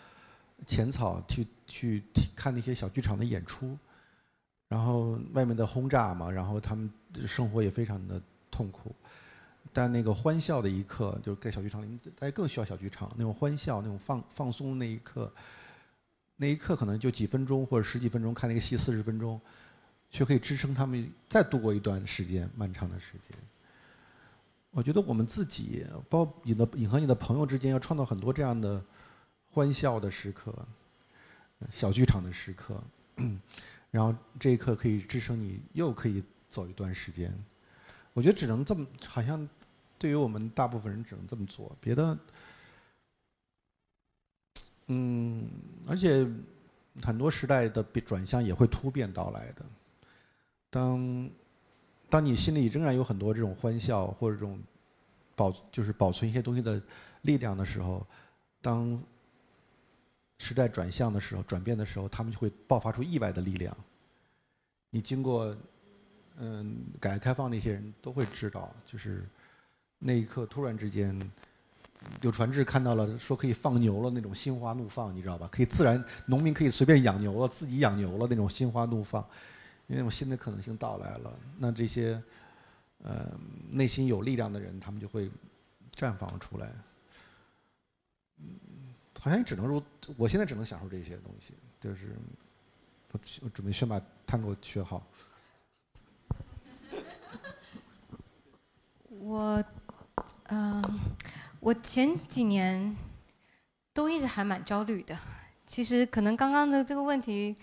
浅草去去看那些小剧场的演出，然后外面的轰炸嘛，然后他们生活也非常的痛苦，但那个欢笑的一刻，就是在小剧场里，大家更需要小剧场那种欢笑、那种放放松那一刻，那一刻可能就几分钟或者十几分钟，看那个戏四十分钟，却可以支撑他们再度过一段时间漫长的时间。我觉得我们自己，包你的你和你的朋友之间，要创造很多这样的欢笑的时刻，小剧场的时刻，然后这一刻可以支撑你又可以走一段时间。我觉得只能这么，好像对于我们大部分人只能这么做，别的，嗯，而且很多时代的转向也会突变到来的，当。当你心里仍然有很多这种欢笑或者这种保，就是保存一些东西的力量的时候，当时代转向的时候、转变的时候，他们就会爆发出意外的力量。你经过嗯改革开放那些人都会知道，就是那一刻突然之间，有传志看到了说可以放牛了那种心花怒放，你知道吧？可以自然农民可以随便养牛了，自己养牛了那种心花怒放。因为我新的可能性到来了，那这些，呃，内心有力量的人，他们就会绽放出来。嗯好像也只能如我现在只能享受这些东西，就是我我准备先把探戈学好。我，嗯，我前几年都一直还蛮焦虑的。其实可能刚刚的这个问题，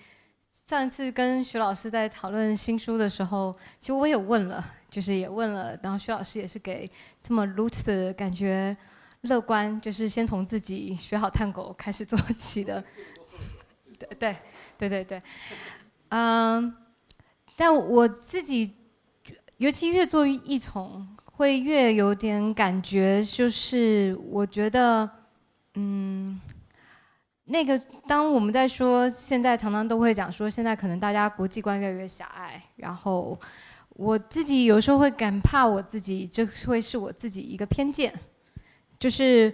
上一次跟徐老师在讨论新书的时候，其实我也问了，就是也问了，然后徐老师也是给这么如此的感觉乐观，就是先从自己学好探狗开始做起的。对对对对对，嗯，但我自己，尤其越做一从。会越有点感觉，就是我觉得，嗯，那个当我们在说现在，常常都会讲说，现在可能大家国际观越来越狭隘，然后我自己有时候会感怕我自己，这会是我自己一个偏见，就是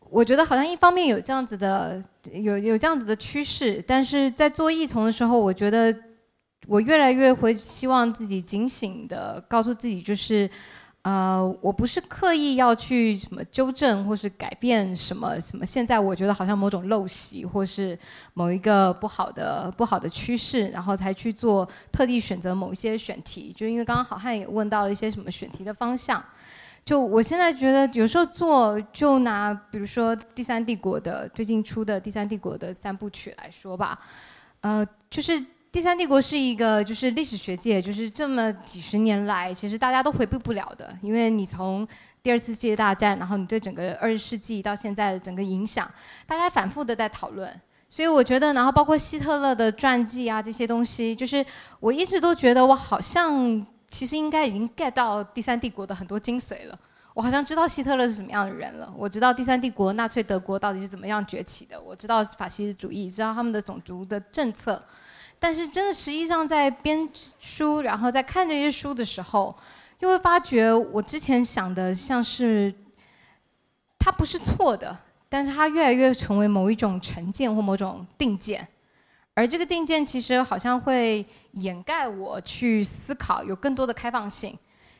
我觉得好像一方面有这样子的，有有这样子的趋势，但是在做异从的时候，我觉得我越来越会希望自己警醒的告诉自己，就是。呃，我不是刻意要去什么纠正或是改变什么什么，现在我觉得好像某种陋习或是某一个不好的不好的趋势，然后才去做特地选择某一些选题。就因为刚刚好汉也问到了一些什么选题的方向，就我现在觉得有时候做，就拿比如说第三帝国的最近出的第三帝国的三部曲来说吧，呃，就是。第三帝国是一个，就是历史学界，就是这么几十年来，其实大家都回避不了的。因为你从第二次世界大战，然后你对整个二十世纪到现在的整个影响，大家反复的在讨论。所以我觉得，然后包括希特勒的传记啊这些东西，就是我一直都觉得我好像其实应该已经 get 到第三帝国的很多精髓了。我好像知道希特勒是什么样的人了，我知道第三帝国纳粹德国到底是怎么样崛起的，我知道法西斯主义，知道他们的种族的政策。但是真的，实际上在编书，然后在看这些书的时候，就会发觉我之前想的像是，它不是错的，但是它越来越成为某一种成见或某种定见，而这个定见其实好像会掩盖我去思考，有更多的开放性。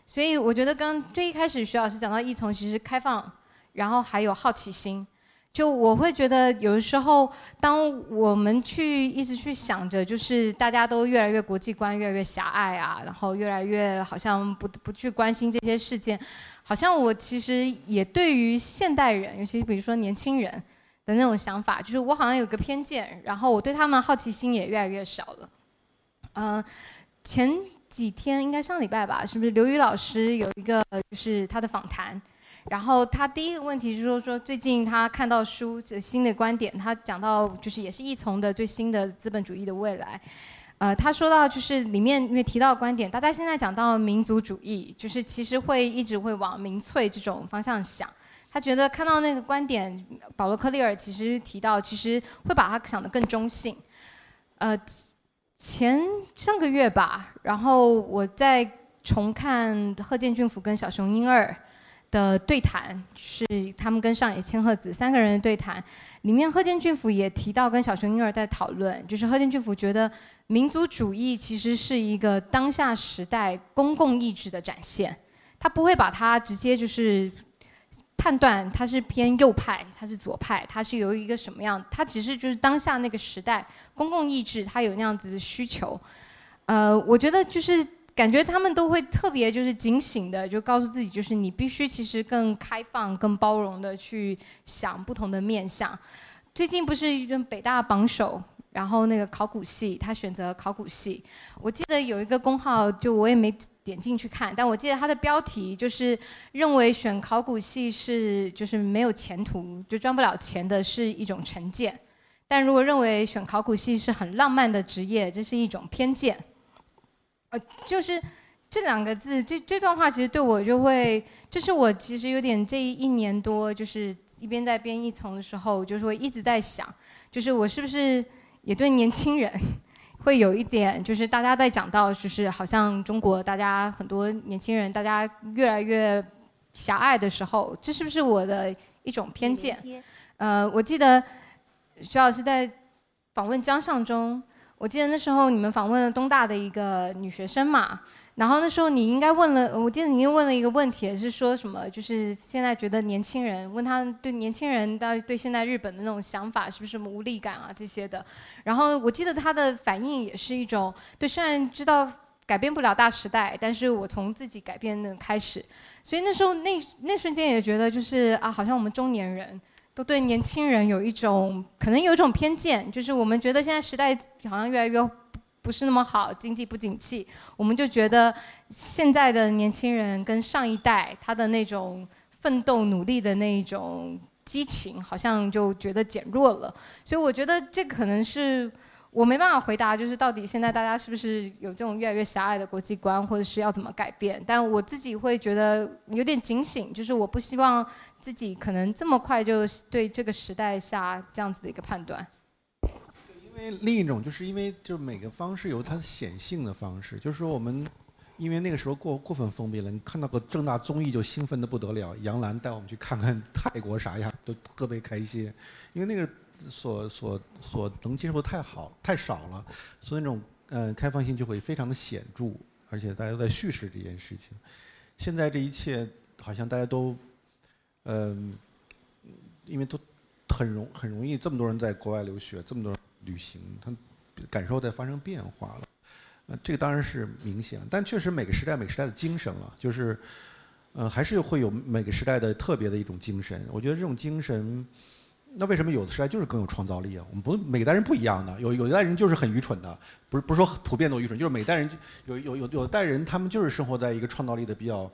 所以我觉得，刚最一开始徐老师讲到一从，其实开放，然后还有好奇心。就我会觉得，有的时候，当我们去一直去想着，就是大家都越来越国际观越来越狭隘啊，然后越来越好像不不去关心这些事件，好像我其实也对于现代人，尤其比如说年轻人的那种想法，就是我好像有个偏见，然后我对他们好奇心也越来越少了。嗯，前几天应该上礼拜吧，是不是刘宇老师有一个就是他的访谈？然后他第一个问题是说说最近他看到书新的观点，他讲到就是也是易从的最新的资本主义的未来，呃，他说到就是里面因为提到观点，大家现在讲到民族主义，就是其实会一直会往民粹这种方向想。他觉得看到那个观点，保罗克利尔其实提到其实会把他想得更中性。呃，前上个月吧，然后我在重看贺建俊夫跟小熊婴儿。的对谈是他们跟上野千鹤子三个人的对谈，里面贺建俊夫也提到跟小熊婴儿在讨论，就是贺建俊夫觉得民族主义其实是一个当下时代公共意志的展现，他不会把它直接就是判断它是偏右派，它是左派，它是由于一个什么样，它只是就是当下那个时代公共意志，它有那样子的需求，呃，我觉得就是。感觉他们都会特别就是警醒的，就告诉自己，就是你必须其实更开放、更包容的去想不同的面相。最近不是北大榜首，然后那个考古系他选择考古系，我记得有一个公号，就我也没点进去看，但我记得他的标题就是认为选考古系是就是没有前途，就赚不了钱的是一种成见；但如果认为选考古系是很浪漫的职业，这是一种偏见。呃，就是这两个字，这这段话其实对我就会，这是我其实有点这一年多，就是一边在编译从的时候，就是会一直在想，就是我是不是也对年轻人 会有一点，就是大家在讲到，就是好像中国大家很多年轻人，大家越来越狭隘的时候，这是不是我的一种偏见？呃，我记得徐老师在访问江上中。我记得那时候你们访问了东大的一个女学生嘛。然后那时候你应该问了，我记得你问了一个问题，是说什么？就是现在觉得年轻人问他对年轻人到对现在日本的那种想法是不是什么无力感啊这些的。然后我记得他的反应也是一种对，虽然知道改变不了大时代，但是我从自己改变的开始。所以那时候那那瞬间也觉得就是啊，好像我们中年人都对年轻人有一种可能有一种偏见，就是我们觉得现在时代好像越来越。不是那么好，经济不景气，我们就觉得现在的年轻人跟上一代他的那种奋斗努力的那一种激情，好像就觉得减弱了。所以我觉得这可能是我没办法回答，就是到底现在大家是不是有这种越来越狭隘的国际观，或者是要怎么改变？但我自己会觉得有点警醒，就是我不希望自己可能这么快就对这个时代下这样子的一个判断。因为另一种，就是因为就是每个方式有它显性的方式，就是说我们因为那个时候过过分封闭了，你看到个正大综艺就兴奋的不得了。杨澜带我们去看看泰国啥样，都特别开心。因为那个所所所能接受的太好太少了，所以那种呃开放性就会非常的显著，而且大家都在叙事这件事情。现在这一切好像大家都嗯，因为都很容很容易，这么多人在国外留学，这么多人。旅行，他感受在发生变化了，呃，这个当然是明显，但确实每个时代每时代的精神了，就是，呃，还是会有每个时代的特别的一种精神。我觉得这种精神，那为什么有的时代就是更有创造力啊？我们不每代人不一样的，有有一代人就是很愚蠢的，不是不是说普遍都愚蠢，就是每代人有有有有代人他们就是生活在一个创造力的比较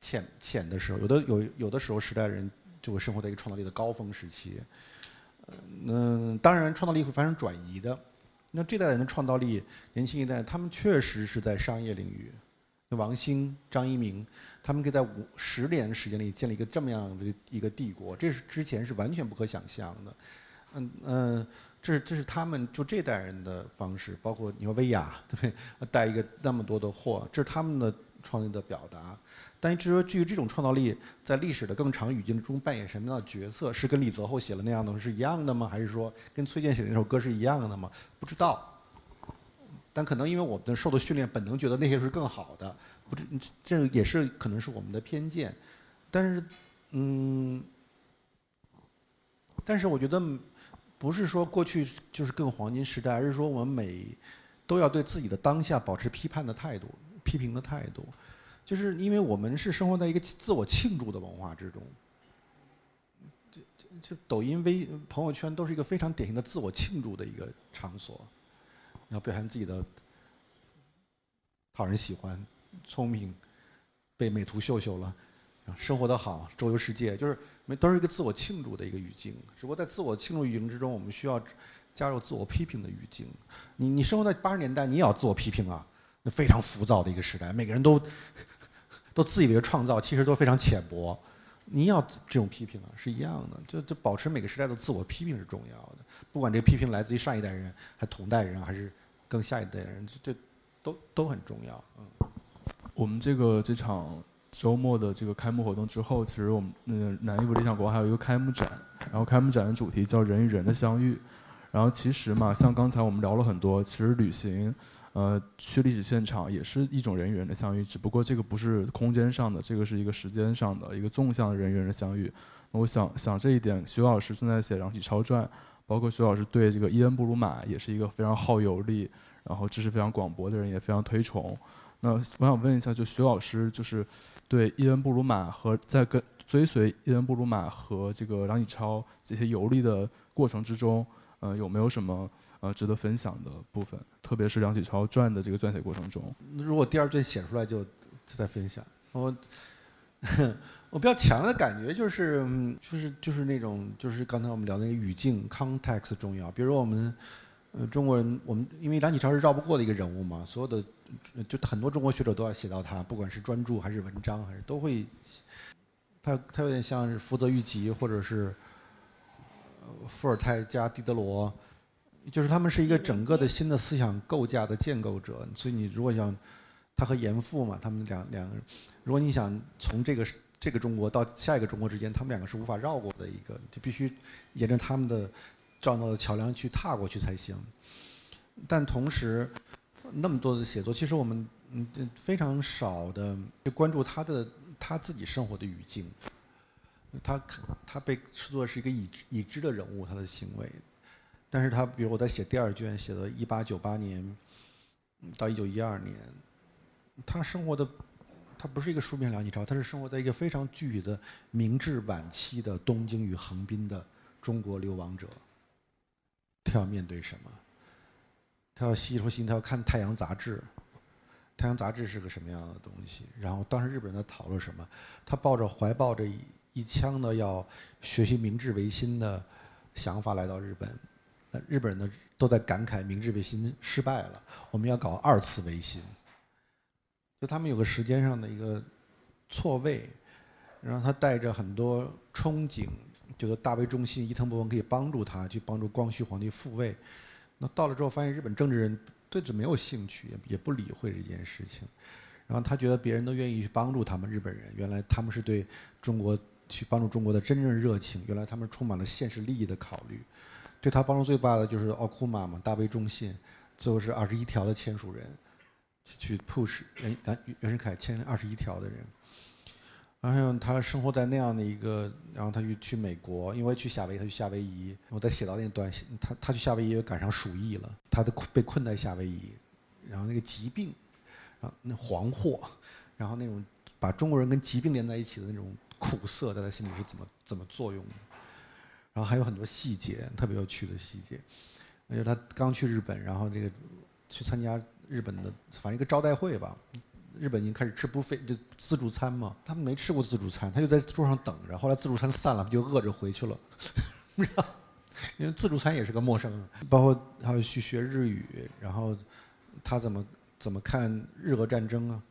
浅浅的时候，有的有有的时候时代人就会生活在一个创造力的高峰时期。嗯，当然，创造力会发生转移的。那这代人的创造力，年轻一代，他们确实是在商业领域。那王兴、张一鸣，他们可以在五十年时间里建立一个这么样的一个帝国，这是之前是完全不可想象的。嗯嗯，这是这是他们就这代人的方式，包括你说薇娅，对不对？带一个那么多的货，这是他们的创意的表达。但至于说，至于这种创造力在历史的更长语境中扮演什么样的角色，是跟李泽厚写了那样的是一样的吗？还是说跟崔健写的那首歌是一样的吗？不知道。但可能因为我们受的训练，本能觉得那些是更好的，不知这也是可能是我们的偏见。但是，嗯，但是我觉得不是说过去就是更黄金时代，而是说我们每都要对自己的当下保持批判的态度、批评的态度。就是因为我们是生活在一个自我庆祝的文化之中，就就抖音、微朋友圈都是一个非常典型的自我庆祝的一个场所，要表现自己的讨人喜欢、聪明，被美图秀秀了，生活的好、周游世界，就是都是一个自我庆祝的一个语境。只不过在自我庆祝语境之中，我们需要加入自我批评的语境。你你生活在八十年代，你也要自我批评啊，那非常浮躁的一个时代，每个人都。都自以为创造，其实都非常浅薄。你要这种批评啊，是一样的。就就保持每个时代的自我批评是重要的。不管这个批评来自于上一代人，还同代人，还是更下一代人，这都都很重要。嗯。我们这个这场周末的这个开幕活动之后，其实我们那个南艺府理想国还有一个开幕展，然后开幕展的主题叫“人与人的相遇”。然后其实嘛，像刚才我们聊了很多，其实旅行。呃，去历史现场也是一种人与人的相遇，只不过这个不是空间上的，这个是一个时间上的一个纵向的人与人的相遇。那我想想这一点，徐老师正在写《梁启超传》，包括徐老师对这个伊恩布鲁马也是一个非常好游历，然后知识非常广博的人，也非常推崇。那我想问一下，就徐老师就是对伊恩布鲁马和在跟追随伊恩布鲁马和这个梁启超这些游历的过程之中，呃，有没有什么？呃，值得分享的部分，特别是梁启超传的这个撰写过程中。如果第二卷写出来，就再分享。我 我比较强的感觉就是，就是就是那种，就是刚才我们聊的那个语境 context 重要。比如我们呃中国人，我们因为梁启超是绕不过的一个人物嘛，所有的就很多中国学者都要写到他，不管是专著还是文章，还是都会。他他有点像是福泽谕吉，或者是伏尔泰加狄德罗。就是他们是一个整个的新的思想构架的建构者，所以你如果想他和严复嘛，他们两两个人，如果你想从这个这个中国到下一个中国之间，他们两个是无法绕过的一个，就必须沿着他们的造造的桥梁去踏过去才行。但同时那么多的写作，其实我们嗯非常少的关注他的他自己生活的语境。他他被视作是一个已已知的人物，他的行为。但是他比如我在写第二卷，写的一八九八年到一九一二年，他生活的他不是一个书面梁启超，他是生活在一个非常具体的明治晚期的东京与横滨的中国流亡者。他要面对什么？他要吸收新，他要看《太阳》杂志，《太阳》杂志是个什么样的东西？然后当时日本人在讨论什么？他抱着怀抱着一腔的要学习明治维新的想法来到日本。日本人呢都在感慨明治维新失败了，我们要搞二次维新。就他们有个时间上的一个错位，然后他带着很多憧憬，觉得大为中心伊藤博文可以帮助他去帮助光绪皇帝复位。那到了之后，发现日本政治人对这没有兴趣，也也不理会这件事情。然后他觉得别人都愿意去帮助他们日本人，原来他们是对中国去帮助中国的真正热情，原来他们充满了现实利益的考虑。对他帮助最大的就是奥库玛嘛，大为忠信，最后是二十一条的签署人，去 push 袁袁袁世凯签二十一条的人。然后他生活在那样的一个，然后他就去美国，因为去夏威夷，他去夏威夷。我在写到那段，他他去夏威夷又赶上鼠疫了，他的被困在夏威夷，然后那个疾病，啊，那黄祸，然后那种把中国人跟疾病连在一起的那种苦涩，在他心里是怎么怎么作用的？然后还有很多细节，特别有趣的细节。那就他刚去日本，然后这个去参加日本的反正一个招待会吧。日本已经开始吃不费就自助餐嘛，他们没吃过自助餐，他就在桌上等着。后来自助餐散了，不就饿着回去了？因为自助餐也是个陌生人。包括他要去学日语，然后他怎么怎么看日俄战争啊？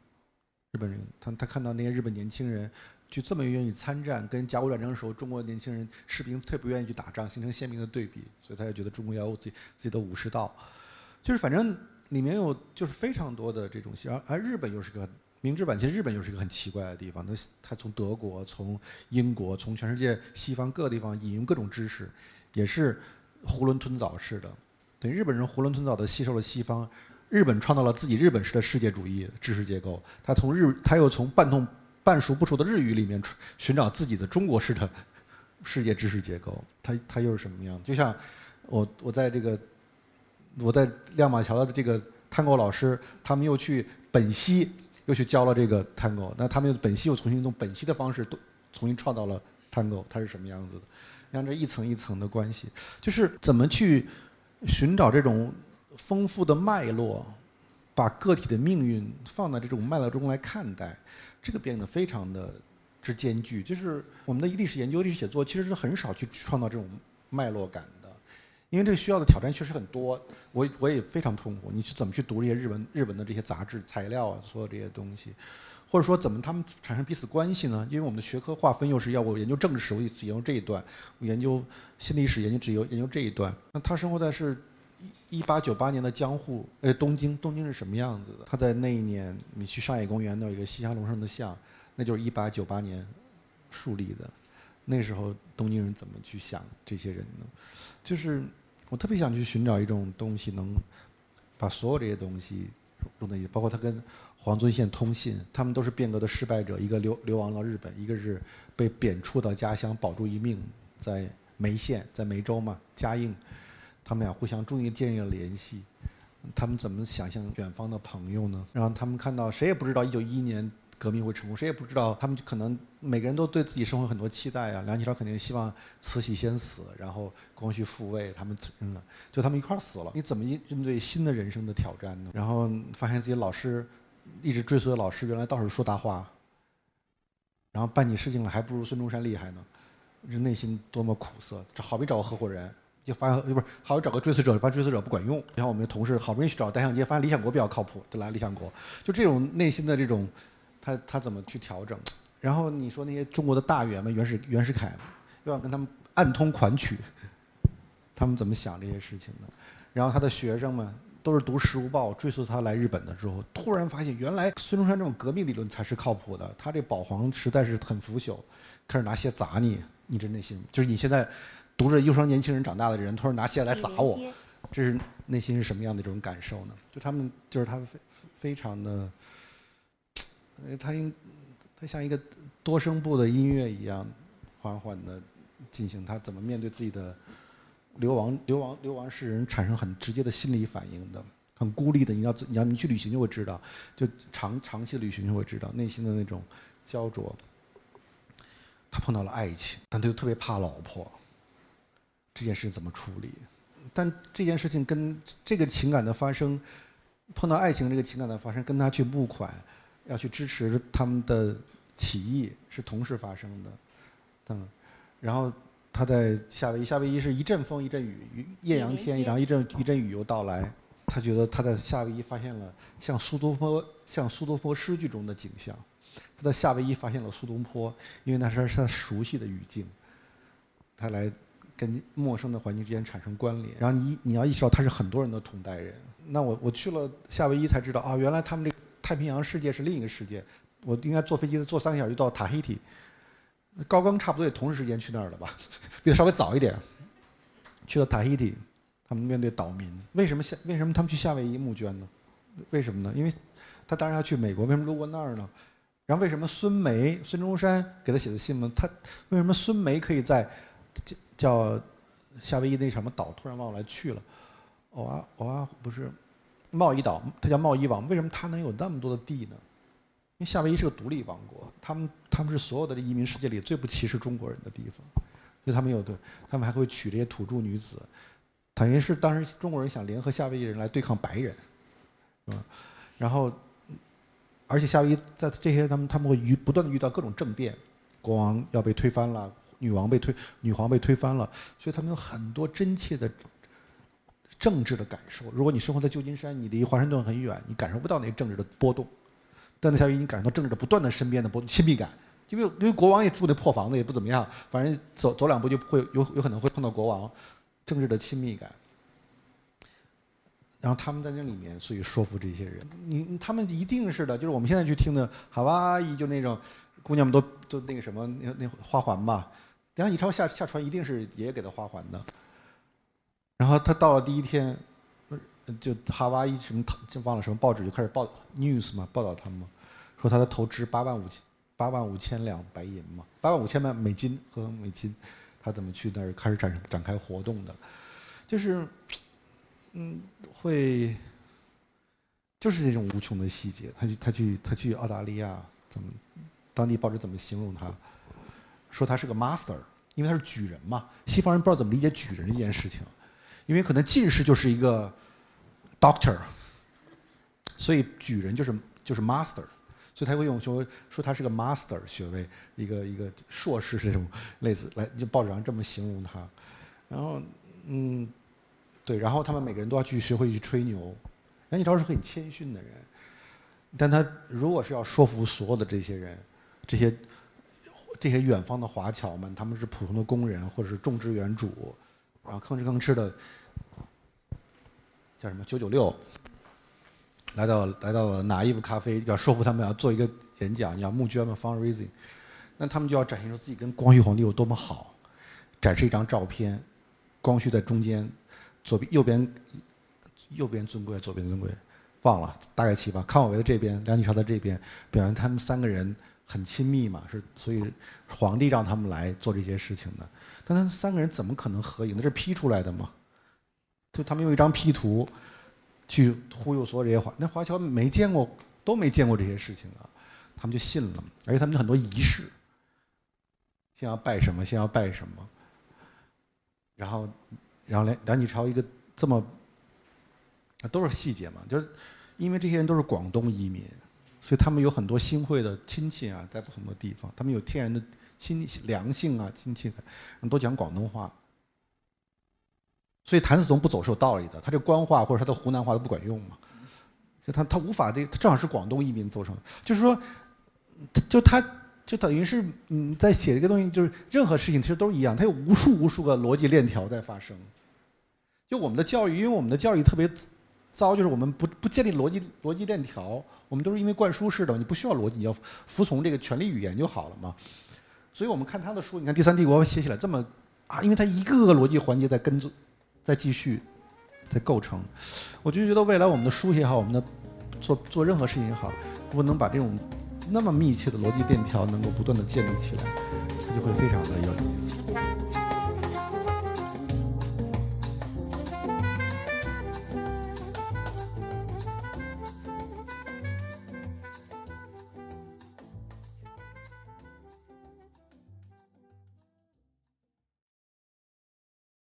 日本人他他看到那些日本年轻人。就这么愿意参战，跟甲午战争的时候，中国年轻人士兵特别不愿意去打仗，形成鲜明的对比，所以他就觉得中国要有自己自己的武士道，就是反正里面有就是非常多的这种戏，而而日本又是个明治晚期，日本又是一个很奇怪的地方，那他从德国、从英国、从全世界西方各个地方引用各种知识，也是囫囵吞枣式的，等于日本人囫囵吞枣的吸收了西方，日本创造了自己日本式的世界主义知识结构，他从日他又从半通。半熟不熟的日语里面寻找自己的中国式的世界知识结构，它它又是什么样？就像我我在这个我在亮马桥的这个 Tango 老师，他们又去本溪又去教了这个 Tango，那他们又本溪又重新用本溪的方式都重新创造了 Tango，它是什么样子的？像这一层一层的关系，就是怎么去寻找这种丰富的脉络，把个体的命运放在这种脉络中来看待。这个变得非常的之艰巨，就是我们的历史研究、历史写作，其实是很少去创造这种脉络感的，因为这个需要的挑战确实很多。我我也非常痛苦，你去怎么去读这些日文日本的这些杂志材料啊，所有这些东西，或者说怎么他们产生彼此关系呢？因为我们的学科划分又是要我研究政治史，我只研究这一段；我研究新历史，研究只有研究这一段。那他生活在是。一八九八年的江户，呃，东京，东京是什么样子的？他在那一年，你去上野公园那有一个西乡隆盛的像，那就是一八九八年树立的。那时候东京人怎么去想这些人呢？就是我特别想去寻找一种东西，能把所有这些东西弄在一起，包括他跟黄遵宪通信，他们都是变革的失败者，一个流流亡到日本，一个是被贬黜到家乡保住一命，在梅县，在梅州嘛，嘉应。他们俩互相终于建立了联系，他们怎么想象远方的朋友呢？然后他们看到谁也不知道一九一一年革命会成功，谁也不知道他们可能每个人都对自己生活很多期待啊。梁启超肯定希望慈禧先死，然后光绪复位，他们嗯，就他们一块儿死了。你怎么应应对新的人生的挑战呢？然后发现自己老师一直追随的老师原来倒是说大话，然后办起事情来还不如孙中山厉害呢，这内心多么苦涩！这好比找个合伙人。就发现不是，好找个追随者，发现追随者不管用。然后我们的同事好不容易去找单向街，发现理想国比较靠谱，就来理想国。就这种内心的这种，他他怎么去调整？然后你说那些中国的大员们，袁世袁世凯，又要跟他们暗通款曲，他们怎么想这些事情的？然后他的学生们都是读《时务报》，追随他来日本的时候，突然发现原来孙中山这种革命理论才是靠谱的，他这保皇实在是很腐朽，开始拿些砸你，你这内心就是你现在。读着忧伤年轻人长大的人，突然拿鞋来砸我，这是内心是什么样的一种感受呢？就他们就是他非非常的，呃，他应他像一个多声部的音乐一样，缓缓的进行他怎么面对自己的流亡流亡流亡世人产生很直接的心理反应的，很孤立的。你要你要你去旅行就会知道，就长长期的旅行就会知道内心的那种焦灼。他碰到了爱情，但他又特别怕老婆。这件事怎么处理？但这件事情跟这个情感的发生，碰到爱情这个情感的发生，跟他去募款，要去支持他们的起义是同时发生的。嗯，然后他在夏威夷，夏威夷是一阵风一阵雨，艳阳天，然后一阵一阵雨又到来。他觉得他在夏威夷发现了像苏东坡像苏东坡诗句中的景象。他在夏威夷发现了苏东坡，因为那是他熟悉的语境。他来。跟陌生的环境之间产生关联，然后你你要意识到他是很多人的同代人。那我我去了夏威夷才知道啊，原来他们这个太平洋世界是另一个世界。我应该坐飞机坐三个小时就到塔希提，高更差不多也同时时间去那儿了吧，比他稍微早一点。去了塔希提，他们面对岛民，为什么夏为什么他们去夏威夷募捐呢？为什么呢？因为他当然要去美国，为什么路过那儿呢？然后为什么孙梅孙中山给他写的信呢？他为什么孙梅可以在？叫夏威夷那什么岛，突然忘了去了。哦啊哦啊，不是贸易岛，它叫贸易王。为什么它能有那么多的地呢？因为夏威夷是个独立王国，他们他们是所有的移民世界里最不歧视中国人的地方，所以他们有的，他们还会娶这些土著女子，等于是当时中国人想联合夏威夷人来对抗白人，嗯，然后而且夏威夷在这些他们他们会遇不断的遇到各种政变，国王要被推翻了。女王被推，女皇被推翻了，所以他们有很多真切的政治的感受。如果你生活在旧金山，你离华盛顿很远，你感受不到那政治的波动。但在夏威夷，你感受到政治的不断的身边的波亲密感，因为因为国王也住那破房子，也不怎么样，反正走走两步就会有有可能会碰到国王，政治的亲密感。然后他们在那里面，所以说服这些人，你他们一定是的，就是我们现在去听的哈哇伊，就那种姑娘们都都那个什么那那花环吧。梁启超下下船一定是爷爷给他花环的，然后他到了第一天，就哈哇伊什么就忘了什么报纸就开始报 news 嘛，报道他们，说他的投资八万五千八万五千两白银嘛，八万五千万美金和美金，他怎么去那儿开始展展开活动的，就是，嗯，会，就是那种无穷的细节，他去他去他去澳大利亚怎么，当地报纸怎么形容他？说他是个 master，因为他是举人嘛。西方人不知道怎么理解举人这件事情，因为可能进士就是一个 doctor，所以举人就是就是 master，所以他会用说说他是个 master 学位，一个一个硕士这种类似来就报纸上这么形容他。然后嗯，对，然后他们每个人都要去学会去吹牛。梁启超是很谦逊的人，但他如果是要说服所有的这些人，这些。这些远方的华侨们，他们是普通的工人或者是种植园主，然后吭哧吭哧的，叫什么？九九六，来到来到了拿伊夫咖啡，要说服他们要做一个演讲，要募捐嘛，fundraising，那他们就要展现出自己跟光绪皇帝有多么好，展示一张照片，光绪在中间，左边右边右边尊贵，左边尊贵，忘了大概齐吧，康有为在这边，梁启超在这边，表现他们三个人。很亲密嘛，是所以皇帝让他们来做这些事情的。但他们三个人怎么可能合影？那是 P 出来的吗？就他们用一张 P 图去忽悠所有这些华，那华侨没见过，都没见过这些事情啊，他们就信了。而且他们有很多仪式，先要拜什么，先要拜什么。然后，然后梁梁启超一个这么，都是细节嘛，就是因为这些人都是广东移民。所以他们有很多新会的亲戚啊，在不同的地方，他们有天然的亲良性啊亲戚，都讲广东话。所以谭嗣同不走是有道理的，他这官话或者他的湖南话都不管用嘛，就他他无法的，他正好是广东移民走成的，就是说，就他就等于是嗯在写一个东西，就是任何事情其实都一样，他有无数无数个逻辑链条在发生。就我们的教育，因为我们的教育特别糟，就是我们不不建立逻辑逻辑链条。我们都是因为灌输式的，你不需要逻辑，你要服从这个权力语言就好了嘛。所以我们看他的书，你看《第三帝国》写起来这么啊，因为他一个个逻辑环节在跟踪，在继续，在构成。我就觉得未来我们的书也好，我们的做做任何事情也好，如果能把这种那么密切的逻辑链条能够不断的建立起来，它就会非常的有意思。